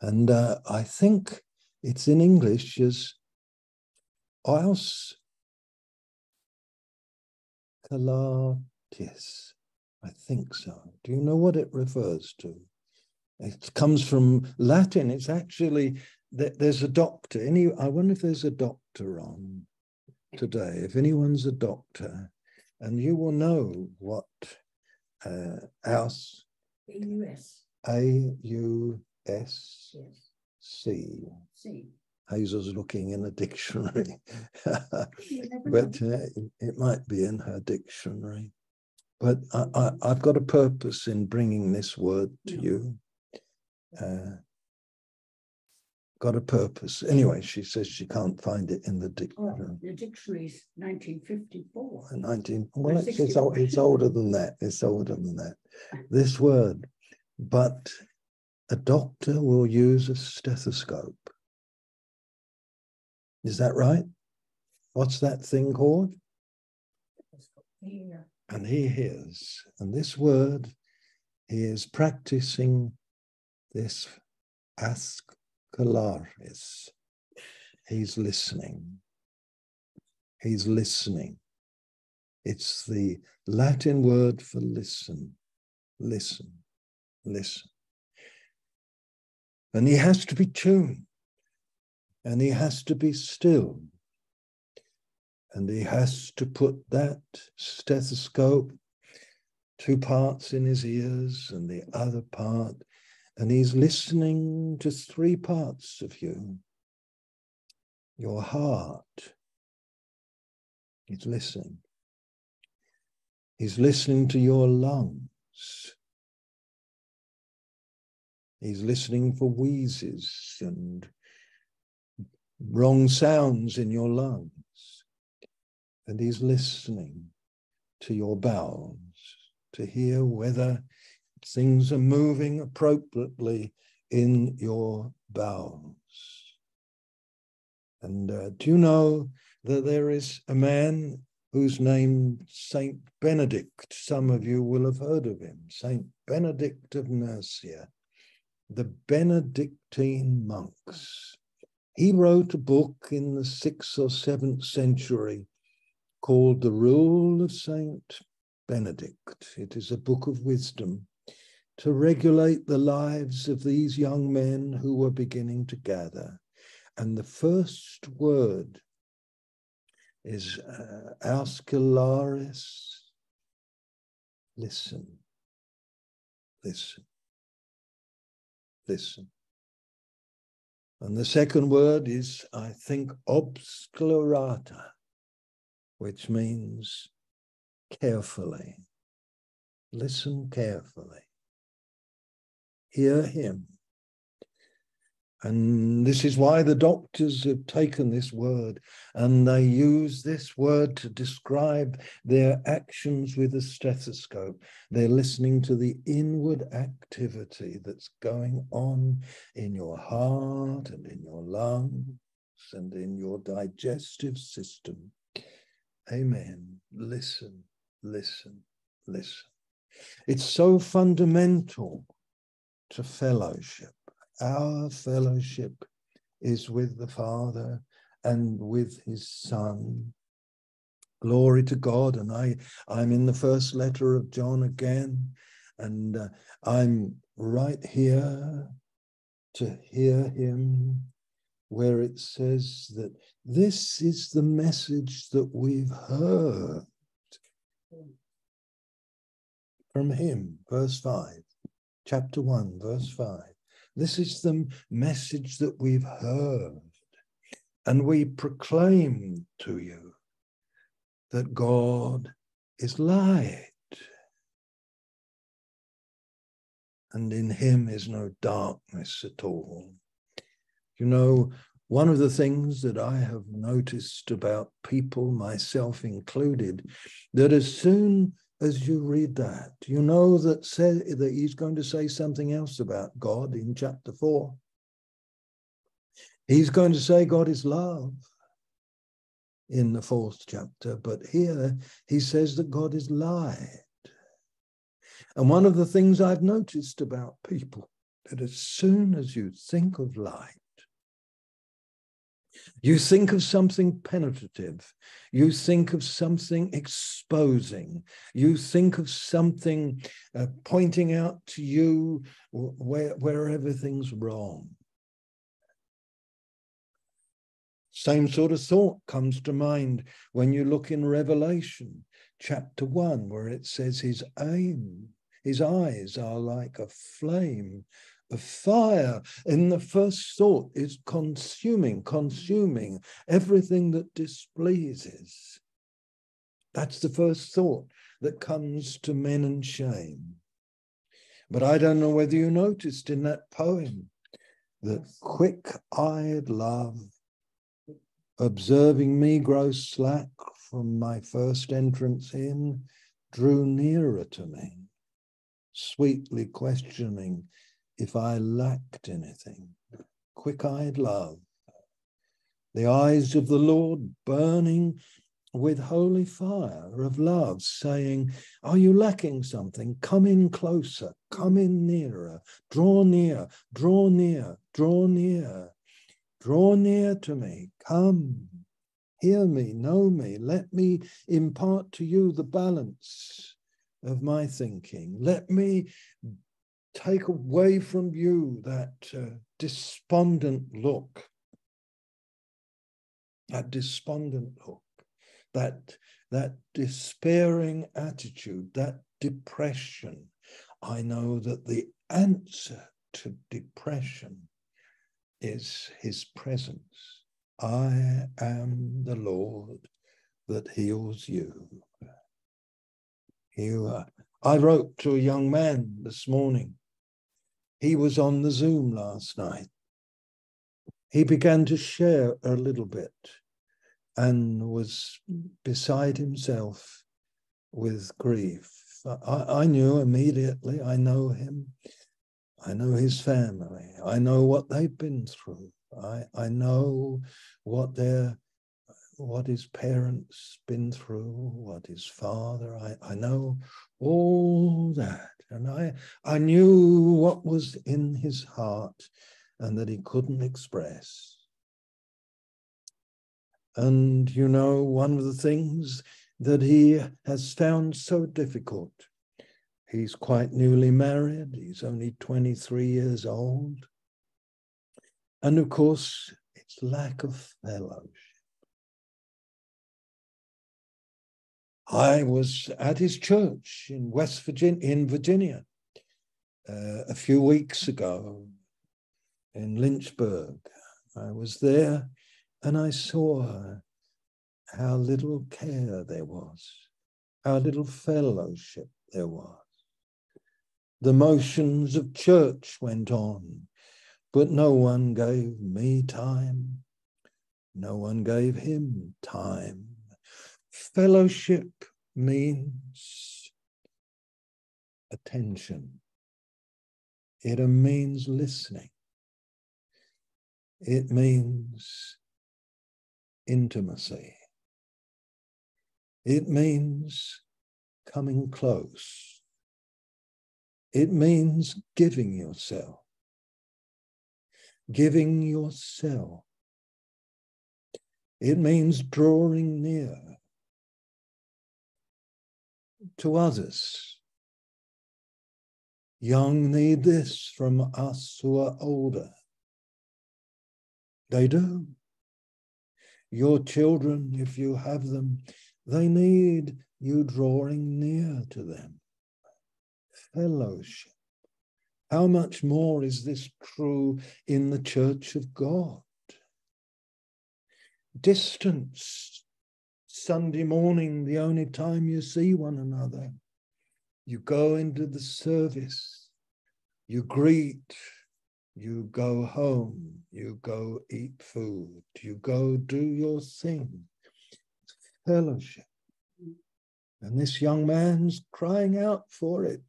And uh, I think it's in English as Aus Calatis. I think so. Do you know what it refers to? It comes from Latin. It's actually there's a doctor. Any, I wonder if there's a doctor on today. If anyone's a doctor, and you will know what uh, aus. A U S C. C. Hazel's looking in a dictionary, but uh, it might be in her dictionary. But I, I, I've got a purpose in bringing this word to you. Uh, got a purpose. Anyway, she says she can't find it in the Oh, dictionary. the dictionary's nineteen fifty-four. 19 well it's, it's, it's older than that it's older than that this word but a doctor will use a stethoscope is that right what's that thing called and he hears and this word he is practicing this ascalaris he's listening. He's listening. It's the latin word for listen. Listen. Listen. And he has to be tuned. And he has to be still. And he has to put that stethoscope two parts in his ears and the other part and he's listening to three parts of you. Your heart he's listening. He's listening to your lungs. He's listening for wheezes and wrong sounds in your lungs. And he's listening to your bowels to hear whether things are moving appropriately in your bowels. And uh, do you know that there is a man whose name Saint Benedict? Some of you will have heard of him, Saint Benedict of Nursia, the Benedictine monks. He wrote a book in the sixth or seventh century called The Rule of Saint Benedict. It is a book of wisdom to regulate the lives of these young men who were beginning to gather. And the first word is uh. Listen, listen, listen. And the second word is, I think, obscurata, which means carefully. Listen carefully. Hear him. And this is why the doctors have taken this word and they use this word to describe their actions with a stethoscope. They're listening to the inward activity that's going on in your heart and in your lungs and in your digestive system. Amen. Listen, listen, listen. It's so fundamental to fellowship. Our fellowship is with the Father and with his Son. Glory to God. And I, I'm in the first letter of John again, and uh, I'm right here to hear him where it says that this is the message that we've heard from him, verse 5, chapter 1, verse 5. This is the message that we've heard, and we proclaim to you that God is light, and in him is no darkness at all. You know, one of the things that I have noticed about people, myself included, that as soon as you read that, you know that say, that he's going to say something else about God in chapter four. He's going to say God is love in the fourth chapter, but here he says that God is light. And one of the things I've noticed about people that as soon as you think of light, you think of something penetrative. You think of something exposing. You think of something uh, pointing out to you where, where everything's wrong. Same sort of thought comes to mind when you look in Revelation chapter 1, where it says his aim, his eyes are like a flame of fire. in the first thought is consuming, consuming everything that displeases. That's the first thought that comes to men and shame. But I don't know whether you noticed in that poem that quick eyed love observing me grow slack from my first entrance in, drew nearer to me, sweetly questioning if I lacked anything. Quick eyed love, the eyes of the Lord burning with holy fire of love, saying, Are you lacking something? Come in closer, come in nearer, draw near, draw near, draw near. Draw near to me, come, hear me, know me. Let me impart to you the balance of my thinking. Let me take away from you that uh, despondent look, that despondent look, that, that despairing attitude, that depression. I know that the answer to depression is his presence. I am the Lord that heals you. You, uh, I wrote to a young man this morning. He was on the Zoom last night. He began to share a little bit and was beside himself with grief. I, I knew immediately, I know him. I know his family. I know what they've been through. I, I know what their what his parents been through, what his father. I, I know all that. And I I knew what was in his heart and that he couldn't express. And you know, one of the things that he has found so difficult He's quite newly married. He's only 23 years old. And of course, it's lack of fellowship. I was at his church in West Virginia, in Virginia, uh, a few weeks ago in Lynchburg. I was there and I saw how little care there was, how little fellowship there was. The motions of church went on, but no one gave me time. No one gave him time. Fellowship means attention. It means listening. It means intimacy. It means coming close. It means giving yourself. Giving yourself. It means drawing near to others. Young need this from us who are older. They do. Your children, if you have them, they need you drawing near to them fellowship. How much more is this true in the church of God? Distance, Sunday morning, the only time you see one another. You go into the service, you greet, you go home, you go eat food, you go do your thing. Fellowship. And this young man's crying out for it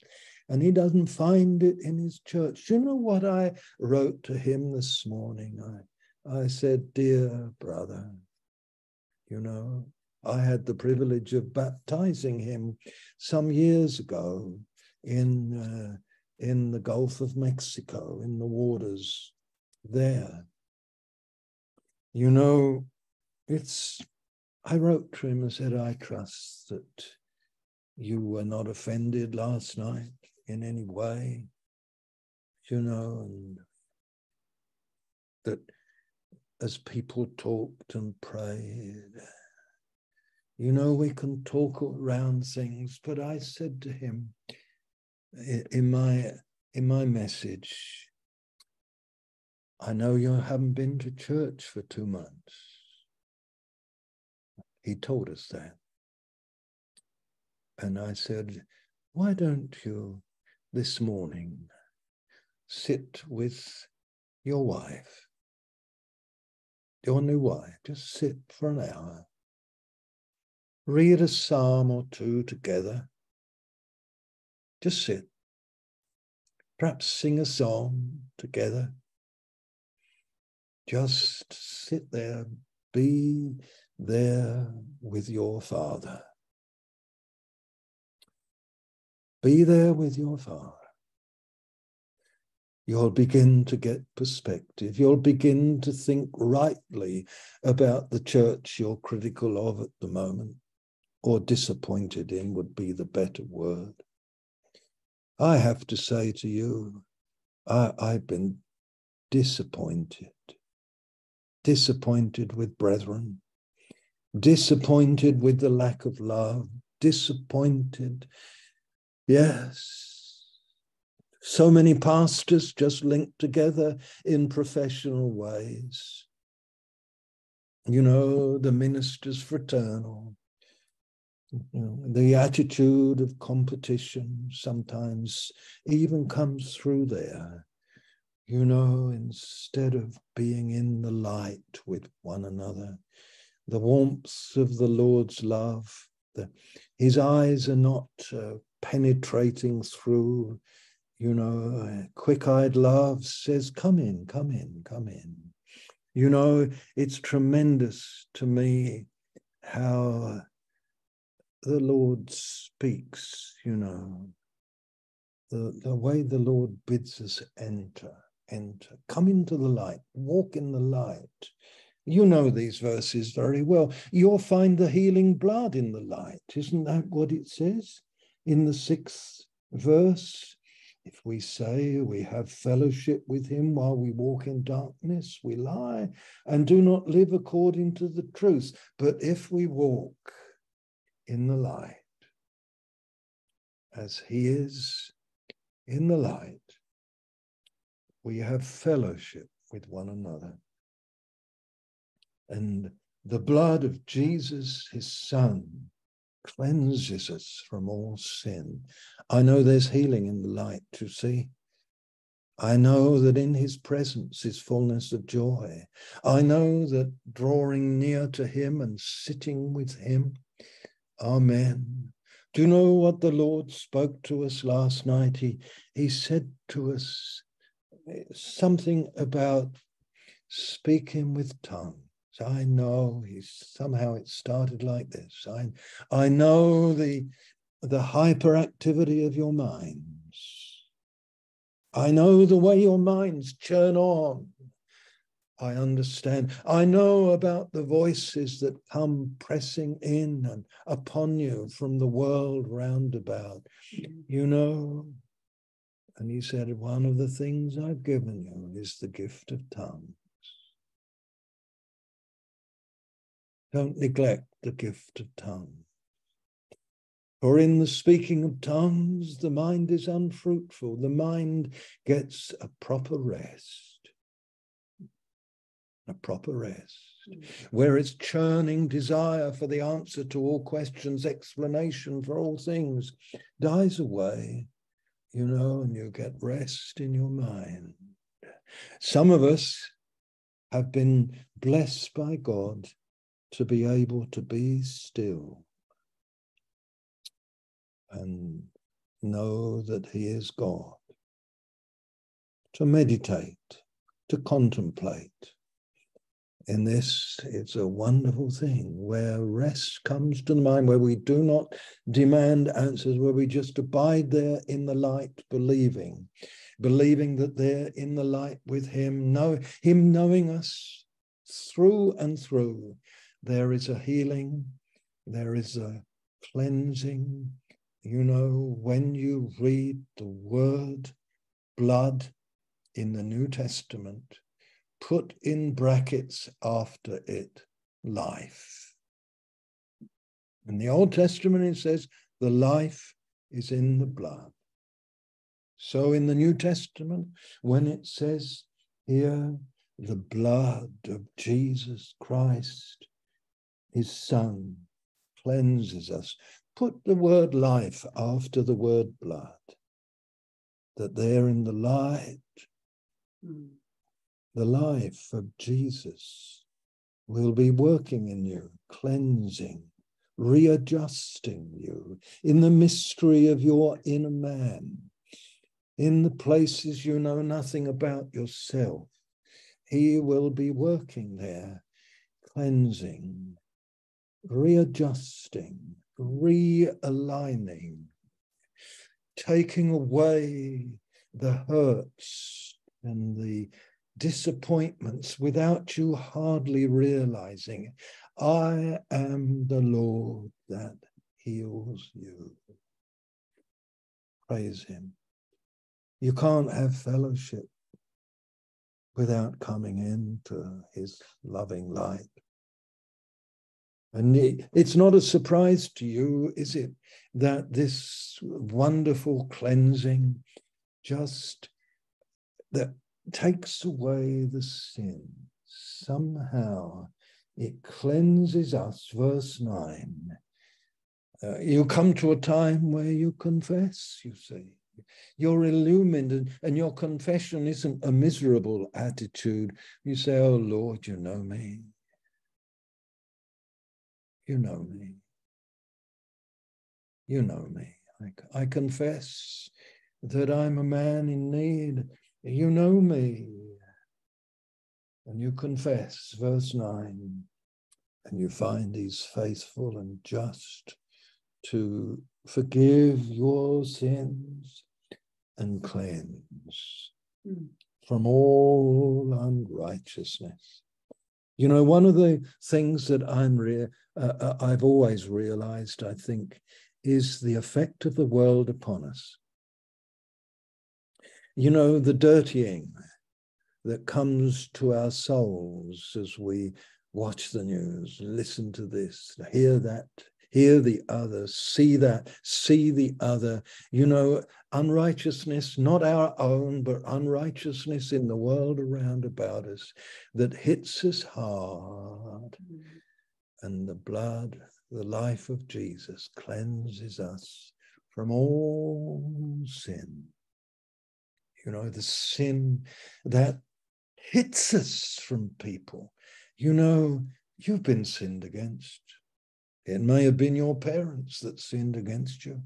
and he doesn't find it in his church. Do you know what I wrote to him this morning? I I said, Dear brother, you know, I had the privilege of baptizing him some years ago in, uh, in the Gulf of Mexico, in the waters there. You know, it's, I wrote to him and said, I trust that you were not offended last night in any way, you know, and that as people talked and prayed, you know, we can talk around things, but I said to him in my in my message, I know you haven't been to church for two months. He told us that. And I said, Why don't you this morning sit with your wife, your new wife? Just sit for an hour read a psalm or two together. Just sit. Perhaps sing a song together. Just sit there, be there with your Father. Be there with your Father. You'll begin to get perspective. You'll begin to think rightly about the church you're critical of at the moment or disappointed in would be the better word. I have to say to you, I, I've been disappointed, disappointed with brethren, disappointed with the lack of love, disappointed. Yes. So many pastors just linked together in professional ways. You know, the ministers fraternal, you know, the attitude of competition sometimes even comes through there. You know, instead of being in the light with one another, the warmth of the Lord's love, the, his eyes are not uh, penetrating through, you know, quick eyed love says, Come in, come in, come in. You know, it's tremendous to me how the Lord speaks, you know, the, the way the Lord bids us enter, enter, come into the light, walk in the light. You know these verses very well. You'll find the healing blood in the light. Isn't that what it says in the sixth verse? If we say we have fellowship with him while we walk in darkness, we lie and do not live according to the truth. But if we walk in the light, as he is in the light, we have fellowship with one another. And the blood of Jesus, his son, cleanses us from all sin. I know there's healing in the light, you see. I know that in his presence is fullness of joy. I know that drawing near to him and sitting with him Amen. Do you know what the Lord spoke to us last night? He, he said to us something about speaking with tongues. I know he's somehow it started like this. I, I know the, the hyperactivity of your minds. I know the way your minds churn on I understand. I know about the voices that come pressing in and upon you from the world round about. You know, and he said, One of the things I've given you is the gift of tongues. Don't neglect the gift of tongues. For in the speaking of tongues, the mind is unfruitful. The mind gets a proper rest a proper rest, mm. where its churning desire for the answer to all questions, explanation for all things dies away, you know, and you get rest in your mind. Some of us have been blessed by God to be able to be still and know that He is God, to meditate, to contemplate in this, it's a wonderful thing where rest comes to the mind, where we do not demand answers, where we just abide there in the light, believing, believing that they're in the light with Him, know Him knowing us through and through. There is a healing, there is a cleansing. You know, when you read the word blood in the New Testament, put in brackets after it life. In the Old Testament, it says the life is in the blood. So in the New Testament, when it says here, the blood of Jesus Christ, his Son, cleanses us, put the word life after the word blood, that there in the light, mm the life of Jesus will be working in you, cleansing, readjusting you in the mystery of your inner man, in the places you know nothing about yourself. He will be working there, cleansing, readjusting, realigning, taking away the hurts and the disappointments without you hardly realizing I am the Lord that heals you. Praise Him. You can't have fellowship without coming into His loving light. And it's not a surprise to you, is it, that this wonderful cleansing just that takes away the sin. Somehow it cleanses us. Verse 9. Uh, you come to a time where you confess, you see. You're illumined, and, and your confession isn't a miserable attitude. You say, Oh Lord, you know me. You know me. You know me. I, I confess that I'm a man in need you know me. And you confess, verse 9, and you find he's faithful and just to forgive your sins and cleanse mm. from all unrighteousness. You know, one of the things that I'm re- uh, uh I've always realized, I think, is the effect of the world upon us you know, the dirtying that comes to our souls as we watch the news, listen to this, hear that, hear the other, see that, see the other. You know, unrighteousness, not our own, but unrighteousness in the world around about us that hits us hard. And the blood, the life of Jesus cleanses us from all sin you know, the sin that hits us from people. You know, you've been sinned against. It may have been your parents that sinned against you.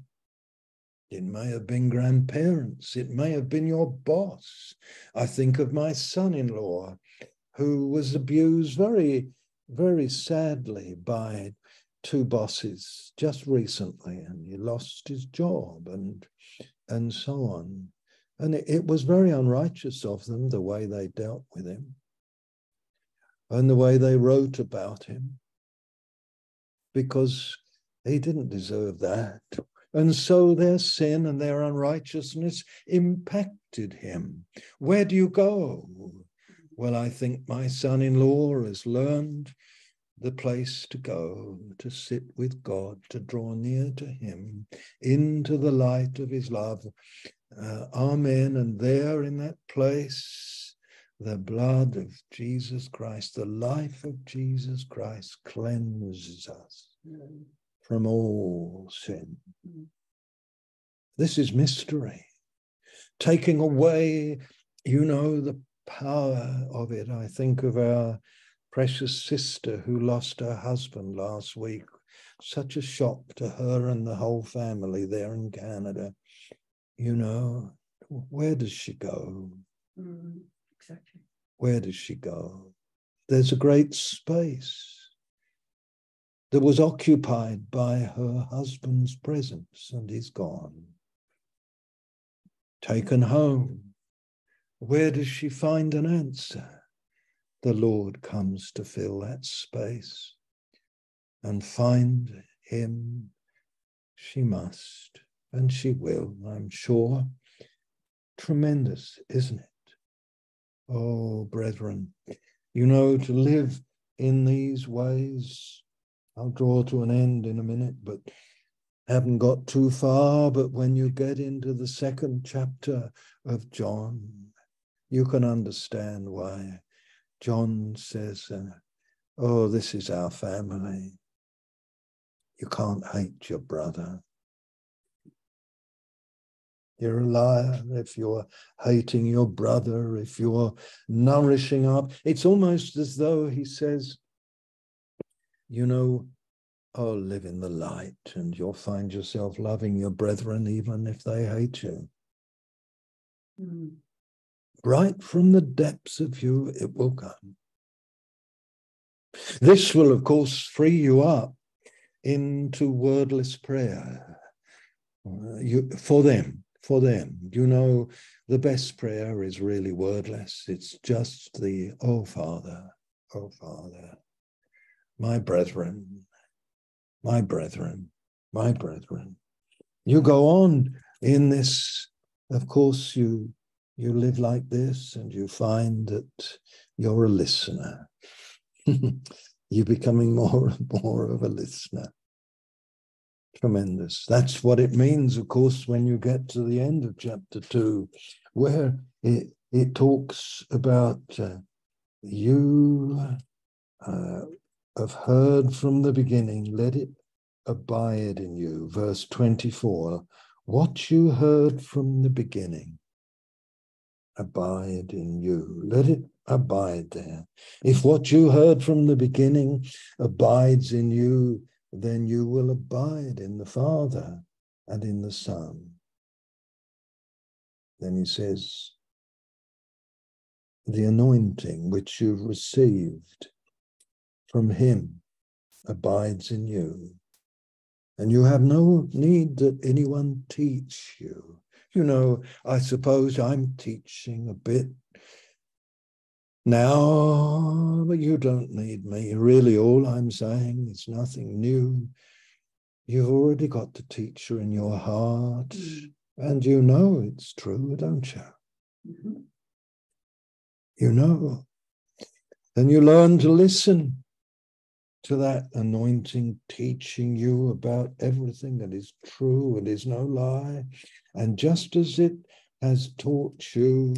It may have been grandparents. It may have been your boss. I think of my son in law who was abused very, very sadly by two bosses just recently, and he lost his job and, and so on. And it, it was very unrighteous of them, the way they dealt with him and the way they wrote about him, because he didn't deserve that. And so their sin and their unrighteousness impacted him. Where do you go? Well, I think my son in law has learned the place to go, to sit with God, to draw near to Him, into the light of His love, uh, amen. And there in that place, the blood of Jesus Christ, the life of Jesus Christ cleanses us mm. from all sin. Mm. This is mystery. Taking away, you know, the power of it. I think of our precious sister who lost her husband last week. Such a shock to her and the whole family there in Canada you know, where does she go? Mm, exactly. Where does she go? there's a great space that was occupied by her husband's presence, and he's gone. Taken home. Where does she find an answer? The Lord comes to fill that space and find him. She must, and she will, I'm sure. Tremendous, isn't it? Oh, brethren, you know, to live in these ways, I'll draw to an end in a minute, but haven't got too far. But when you get into the second chapter of John, you can understand why John says, uh, Oh, this is our family. You can't hate your brother. You're a liar if you're hating your brother, if you're nourishing up. It's almost as though he says, you know, oh, live in the light and you'll find yourself loving your brethren even if they hate you. Mm. Right from the depths of you, it will come. This will, of course, free you up into wordless prayer uh, you, for them for them. You know, the best prayer is really wordless. It's just the, oh, Father, oh, Father, my brethren, my brethren, my brethren. You go on in this, of course, you you live like this and you find that you're a listener. you're becoming more and more of a listener. Tremendous. That's what it means, of course, when you get to the end of chapter two, where it, it talks about uh, you uh, have heard from the beginning, let it abide in you. Verse 24 what you heard from the beginning, abide in you. Let it abide there. If what you heard from the beginning abides in you, then you will abide in the Father and in the Son. Then he says, the anointing which you've received from him abides in you. And you have no need that anyone teach you. You know, I suppose I'm teaching a bit now, but you don't need me. Really, all I'm saying is nothing new. You've already got the teacher in your heart, mm. and you know it's true, don't you? Mm-hmm. You know. Then you learn to listen to that anointing teaching you about everything that is true and is no lie. And just as it has taught you.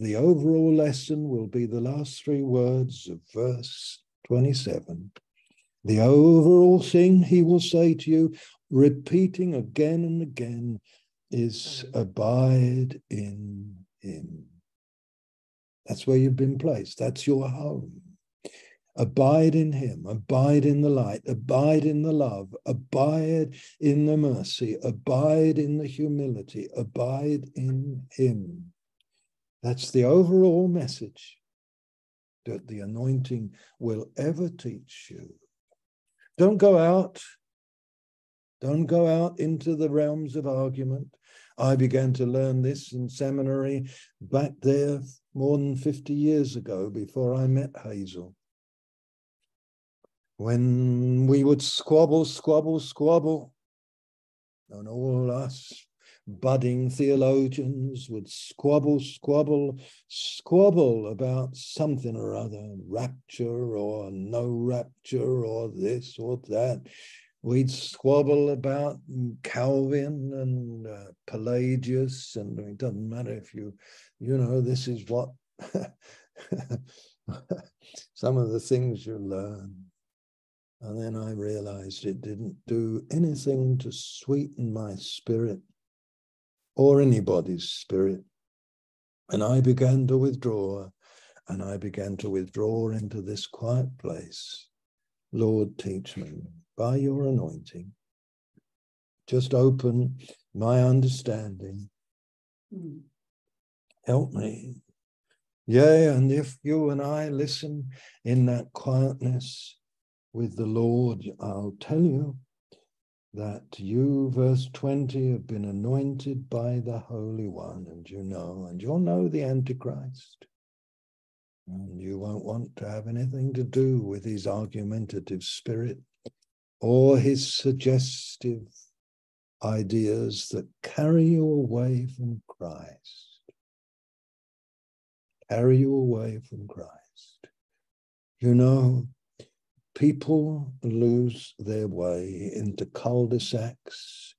The overall lesson will be the last three words of verse 27. The overall thing he will say to you, repeating again and again, is abide in him. That's where you've been placed. That's your home. Abide in him, abide in the light, abide in the love, abide in the mercy, abide in the humility, abide in him. That's the overall message that the anointing will ever teach you. Don't go out. Don't go out into the realms of argument. I began to learn this in seminary back there more than 50 years ago before I met Hazel when we would squabble, squabble, squabble, and all us budding theologians would squabble, squabble, squabble about something or other, rapture or no rapture or this or that. We'd squabble about Calvin and uh, Pelagius, and it doesn't matter if you, you know, this is what some of the things you learn. And then I realized it didn't do anything to sweeten my spirit or anybody's spirit. And I began to withdraw, and I began to withdraw into this quiet place. Lord, teach me by your anointing. Just open my understanding. Mm. Help me Yea, and if you and I listen in that quietness with the Lord, I'll tell you that you, verse 20, have been anointed by the Holy One, and you know, and you'll know the Antichrist. And you won't want to have anything to do with his argumentative spirit or his suggestive ideas that carry you away from Christ. Carry you away from Christ. You know, people lose their way into cul-de-sacs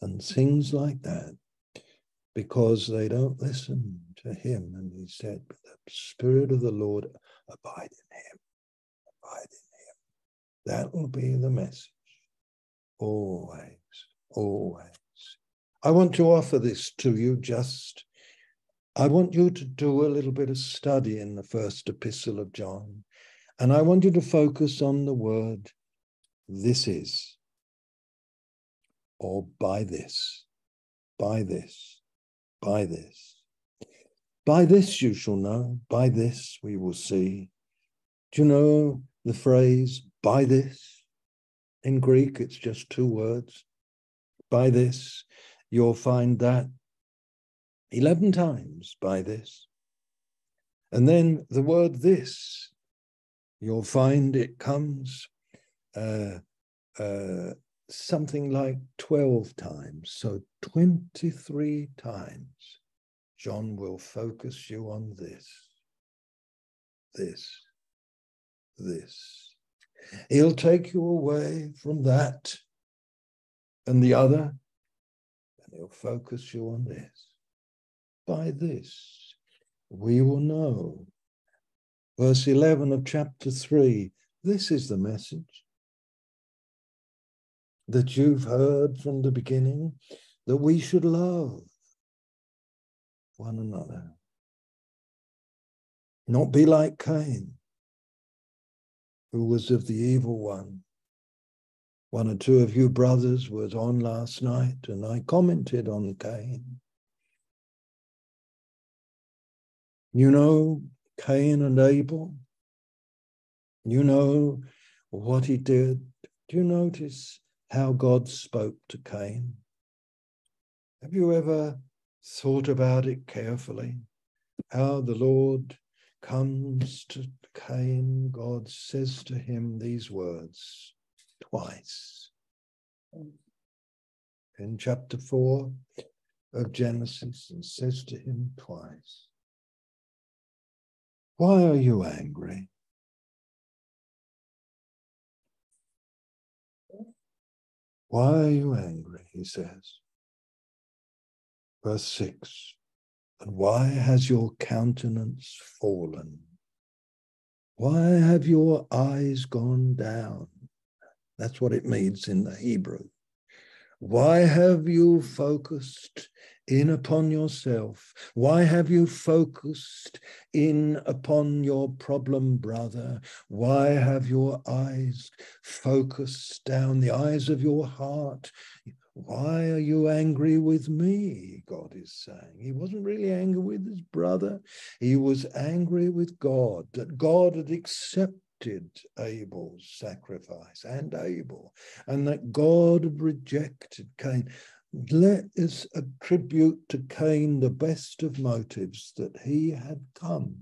and things like that because they don't listen to him. And he said, the Spirit of the Lord abide in him. Abide in him. That will be the message. Always, always. I want to offer this to you just. I want you to do a little bit of study in the first epistle of John. And I want you to focus on the word, this is, or by this, by this, by this. By this you shall know, by this we will see. Do you know the phrase, by this? In Greek, it's just two words. By this, you'll find that 11 times by this. And then the word this you'll find it comes uh, uh, something like 12 times. So 23 times, John will focus you on this, this, this. He'll take you away from that and the other, and he'll focus you on this. By this, we will know verse 11 of chapter 3. This is the message that you've heard from the beginning that we should love one another. Not be like Cain, who was of the evil one. One or two of you brothers was on last night, and I commented on Cain. You know, Cain and Abel. You know what he did. Do you notice how God spoke to Cain? Have you ever thought about it carefully? How the Lord comes to Cain, God says to him these words twice. In chapter 4 of Genesis, and says to him twice, why are you angry? Why are you angry? He says. Verse 6 And why has your countenance fallen? Why have your eyes gone down? That's what it means in the Hebrew. Why have you focused in upon yourself? Why have you focused in upon your problem, brother? Why have your eyes focused down the eyes of your heart? Why are you angry with me? God is saying. He wasn't really angry with his brother. He was angry with God, that God had accepted Abel's sacrifice and Abel, and that God had rejected Cain. Let us attribute to Cain the best of motives that he had come,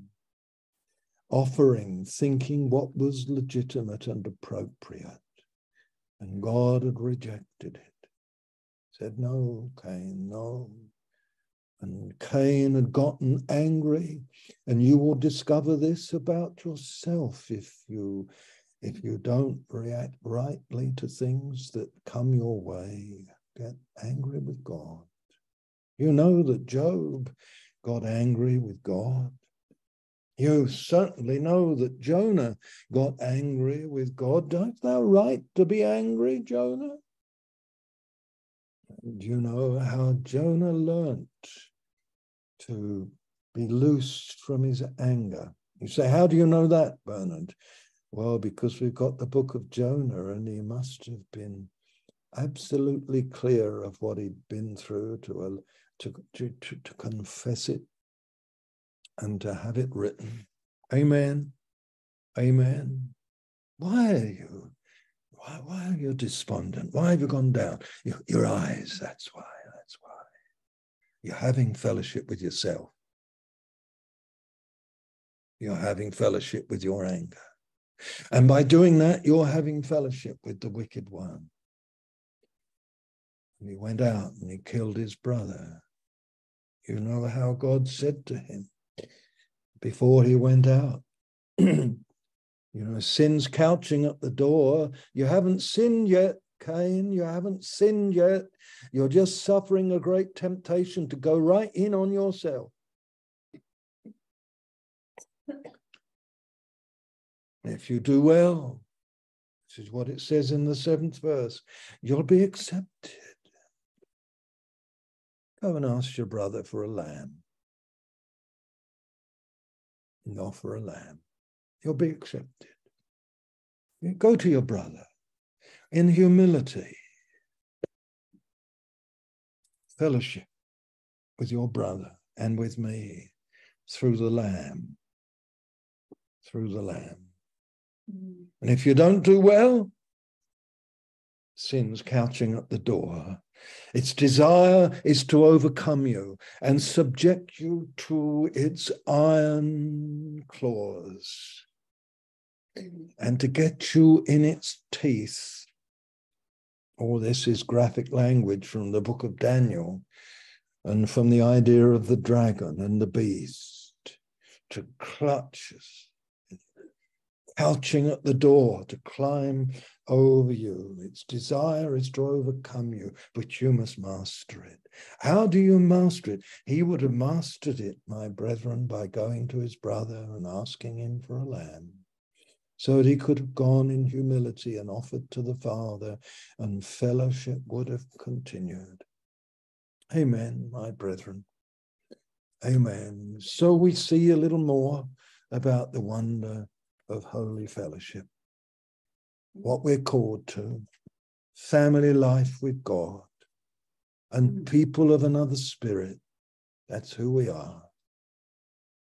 offering, thinking what was legitimate and appropriate, and God had rejected it. Said, No, Cain, no, and Cain had gotten angry, and you will discover this about yourself if you if you don't react rightly to things that come your way. Get angry with God. You know that Job got angry with God. You certainly know that Jonah got angry with God. Don't thou right to be angry, Jonah? And you know how Jonah learnt to be loosed from his anger. You say, How do you know that, Bernard? Well, because we've got the book of Jonah, and he must have been absolutely clear of what he'd been through to, uh, to, to, to, to confess it and to have it written. Amen. Amen. Why are you? Why, why are you despondent? Why have you gone down? Your, your eyes, that's why. That's why. You're having fellowship with yourself. You're having fellowship with your anger. And by doing that, you're having fellowship with the wicked one. And he went out and he killed his brother. You know how God said to him before he went out. you know, sin's couching at the door. You haven't sinned yet, Cain. You haven't sinned yet. You're just suffering a great temptation to go right in on yourself. If you do well, this is what it says in the seventh verse, you'll be accepted. Go and ask your brother for a lamb. And offer a lamb. You'll be accepted. Go to your brother in humility. Fellowship with your brother and with me through the lamb. Through the lamb. Mm. And if you don't do well, sin's couching at the door. Its desire is to overcome you and subject you to its iron claws and to get you in its teeth. All this is graphic language from the book of Daniel and from the idea of the dragon and the beast to clutch us couching at the door to climb over you. Its desire is to overcome you, but you must master it. How do you master it? He would have mastered it, my brethren, by going to his brother and asking him for a lamb. So that he could have gone in humility and offered to the Father, and fellowship would have continued. Amen, my brethren. Amen. So we see a little more about the wonder of holy fellowship, what we're called to, family life with God, and hmm. people of another spirit. That's who we are.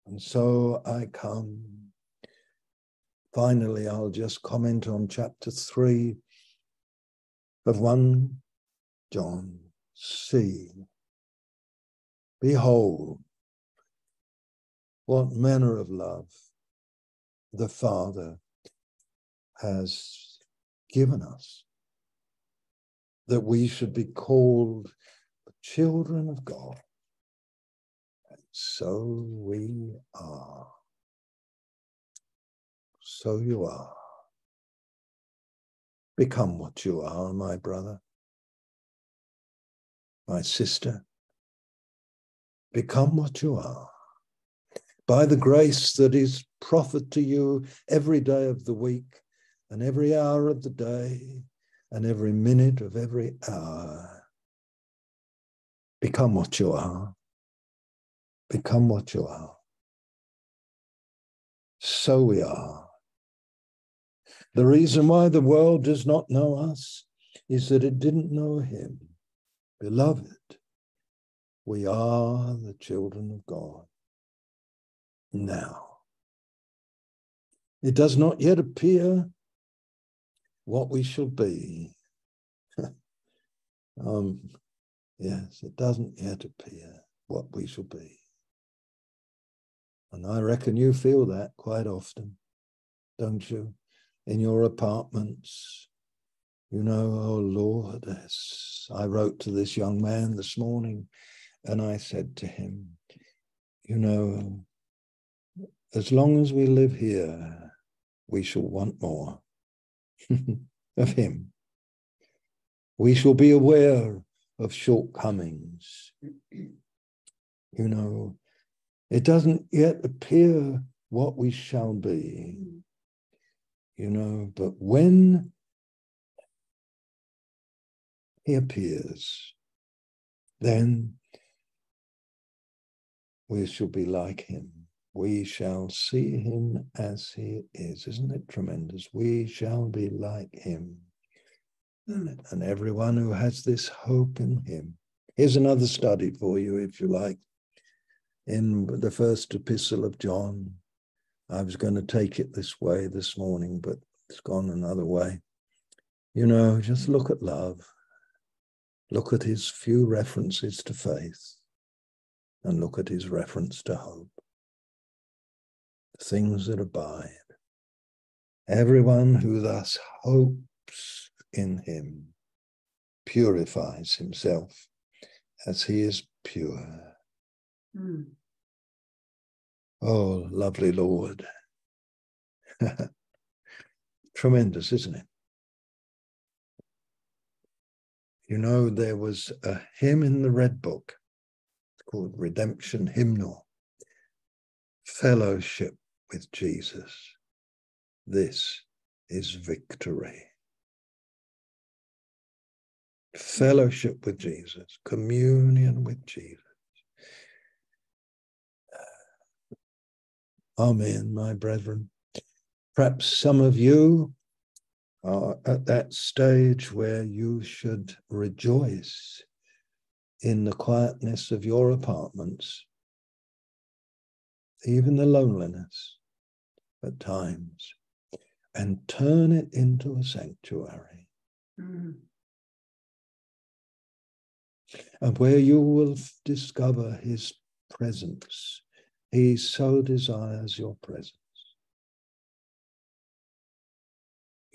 And so I come. Finally, I'll just comment on chapter three of 1 John. See, behold, what manner of love the Father has given us, that we should be called the children of God. And so we are. So you are. Become what you are, my brother, my sister. Become what you are by the grace that is proffered to you every day of the week and every hour of the day and every minute of every hour. Become what you are. Become what you are. So we are. The reason why the world does not know us is that it didn't know him. Beloved, we are the children of God now. It does not yet appear what we shall be. um, yes, it doesn't yet appear what we shall be. And I reckon you feel that quite often, don't you? In your apartments, you know, oh Lord, yes. I wrote to this young man this morning and I said to him, you know, as long as we live here, we shall want more of Him. We shall be aware of shortcomings. You know, it doesn't yet appear what we shall be, you know, but when He appears, then we shall be like Him we shall see him as he is. Isn't it tremendous? We shall be like him. And everyone who has this hope in him. Here's another study for you, if you like. in the first epistle of John. I was going to take it this way this morning, but it's gone another way. You know, just look at love, look at his few references to faith, and look at his reference to hope. Things that abide. Everyone who thus hopes in him purifies himself as he is pure. Mm. Oh, lovely Lord. Tremendous, isn't it? You know, there was a hymn in the Red Book called Redemption Hymnal Fellowship with Jesus. This is victory. Fellowship with Jesus, communion with Jesus. Uh, Amen, my brethren. Perhaps some of you are at that stage where you should rejoice in the quietness of your apartments, even the loneliness at times, and turn it into a sanctuary. Mm. And where you will discover his presence he so desires your presence,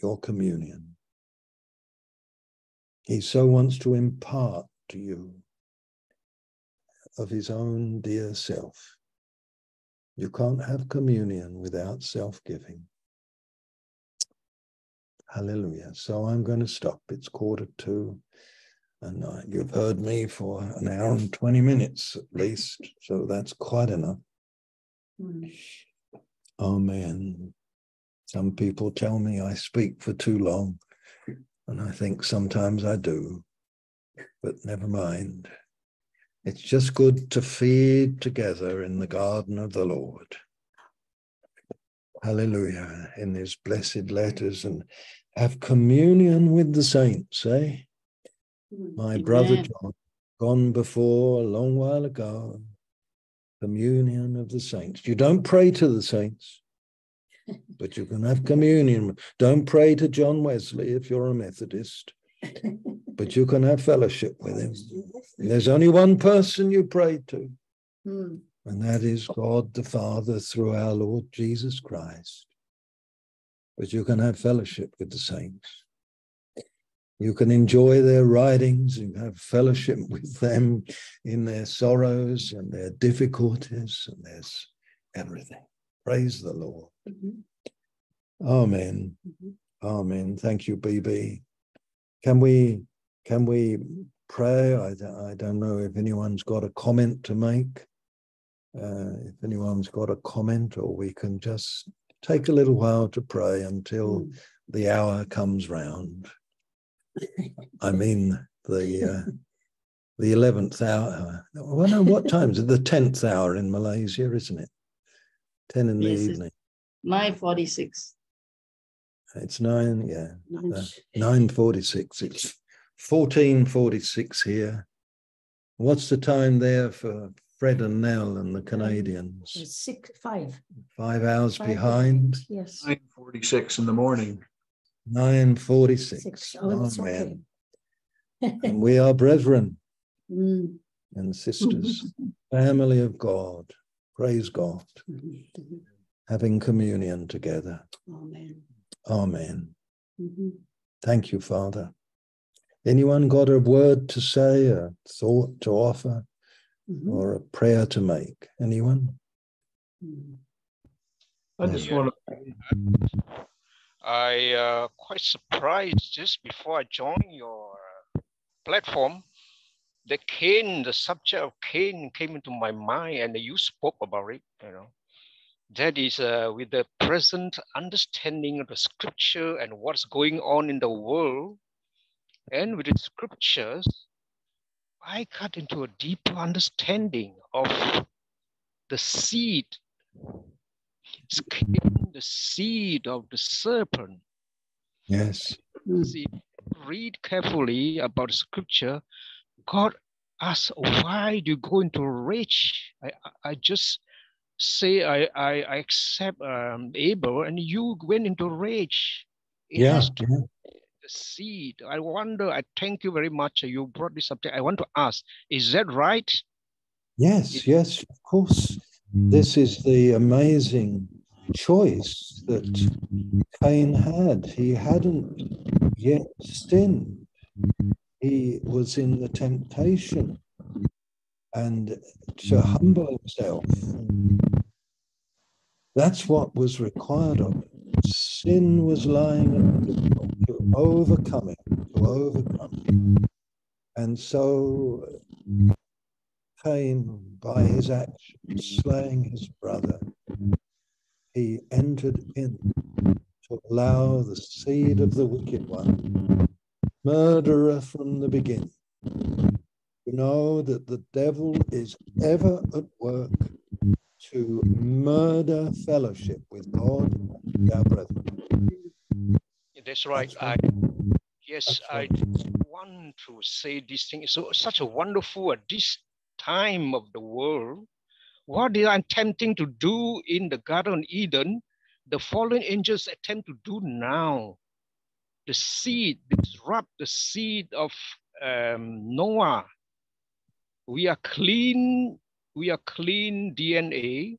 your communion. He so wants to impart to you of his own dear self. You can't have communion without self giving. Hallelujah. So I'm going to stop. It's quarter to, and you've heard me for an hour and 20 minutes at least. So that's quite enough. Mm. Amen. Some people tell me I speak for too long, and I think sometimes I do, but never mind. It's just good to feed together in the garden of the Lord. Hallelujah. In his blessed letters and have communion with the saints, eh? Mm. My Amen. brother John, gone before a long while ago, communion of the saints. You don't pray to the saints, but you can have communion. Don't pray to John Wesley if you're a Methodist, but you can have fellowship with him. There's only one person you pray to, hmm. and that is God the Father through our Lord Jesus Christ. But you can have fellowship with the saints. You can enjoy their writings, you have fellowship with them in their sorrows and their difficulties, and there's everything. Praise the Lord. Mm-hmm. Amen. Mm-hmm. Amen. Thank you, BB. Can we can we pray? I, I don't know if anyone's got a comment to make. Uh, if anyone's got a comment, or we can just take a little while to pray until mm. the hour comes round. I mean the uh, the eleventh hour. Well, no, what time is it? The tenth hour in Malaysia, isn't it? Ten in the yes, evening. Nine forty six. It's nine, yeah, uh, nine forty six. It's fourteen forty six here. What's the time there for Fred and Nell and the Canadians? Six, five. Five hours five behind. Yes. Nine forty six in the morning. 946. Oh, Amen. Okay. and we are brethren mm. and sisters, family of God. Praise God. Mm-hmm. Having communion together. Amen. Amen. Mm-hmm. Thank you, Father. Anyone got a word to say, a thought to offer, mm-hmm. or a prayer to make? Anyone? I just want to I uh, quite surprised just before I joined your platform. The Cain, the subject of Cain came into my mind, and you spoke about it. You know, that is uh, with the present understanding of the scripture and what's going on in the world, and with the scriptures, I got into a deeper understanding of the seed the seed of the serpent. Yes. See, read carefully about scripture. God ask, why do you go into rage? I, I just say I, I, I accept um, Abel and you went into rage. It yeah, to yeah. the seed. I wonder, I thank you very much. Uh, you brought this subject. I want to ask, is that right? Yes, yes, of course. Mm. This is the amazing choice that mm. Cain had. He hadn't yet sinned. He was in the temptation and to mm. humble himself. That's what was required of him. Sin was lying at the door to overcome it, to overcome it. And so Cain, by his action, slaying his brother, he entered in to allow the seed of the wicked one, murderer from the beginning, You know that the devil is ever at work to murder fellowship with God and our brethren. That's right. That's I yes, I want to say this thing. So such a wonderful at this time of the world. What they are attempting to do in the Garden of Eden, the fallen angels attempt to do now. The seed, disrupt the seed of um, Noah. We are clean, we are clean DNA.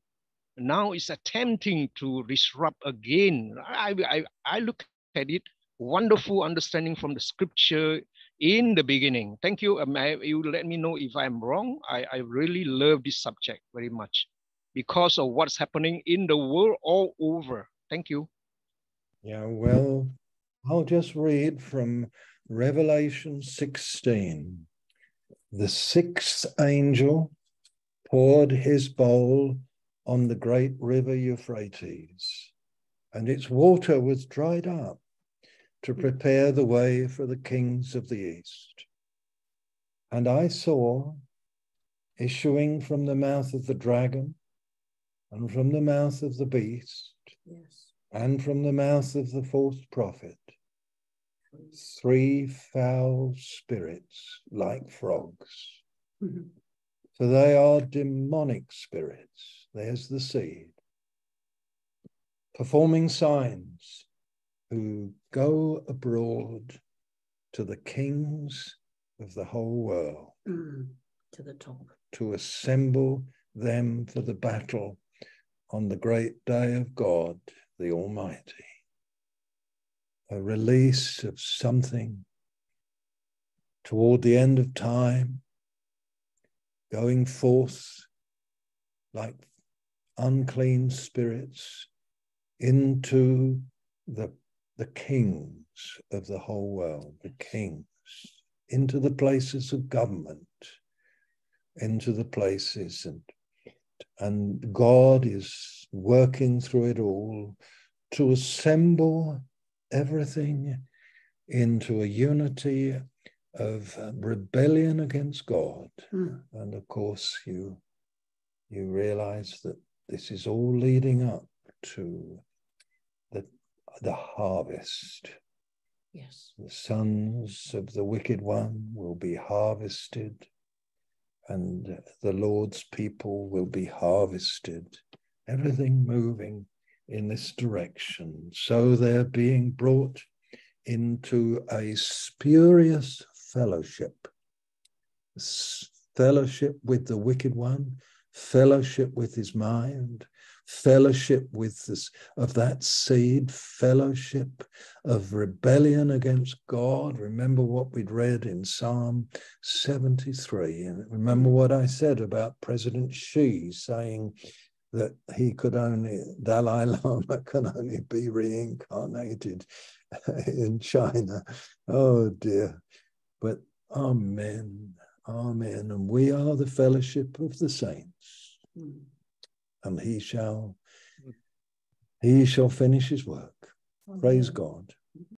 Now it's attempting to disrupt again. I, I, I look at it, wonderful understanding from the scripture in the beginning. Thank you. Um, I, you let me know if I'm wrong. I, I really love this subject very much because of what's happening in the world all over. Thank you. Yeah, well, I'll just read from Revelation 16. The sixth angel poured his bowl on the great river Euphrates, and its water was dried up to prepare the way for the kings of the east. And I saw issuing from the mouth of the dragon and from the mouth of the beast Yes. and from the mouth of the false prophet three foul spirits like frogs. Mhm. So they are demonic spirits. There's the seed. Performing signs who go abroad to the kings of the whole world Mm. To the top. to assemble them for the battle on the great day of God, the Almighty. A release of something toward the end of time, going forth like unclean spirits into the, the kings of the whole world, the kings, into the places of government, into the places and and God is working through it all to assemble everything into a unity of rebellion against God. Mm. And of course, you you realize that this is all leading up to the the harvest. Yes. The sons of the wicked one will be harvested, and the Lord's people will be harvested. Everything moving in this direction. So they're being brought into a spurious fellowship fellowship with the wicked one, fellowship with his mind, fellowship with this of that seed, fellowship of rebellion against God. Remember what we'd read in Psalm 73. And remember what I said about President Xi saying that he could only, Dalai Lama can only be reincarnated in China. Oh dear. But Amen. Amen. And we are the fellowship of the saints, Mm. and he shall he shall finish his work. Praise God.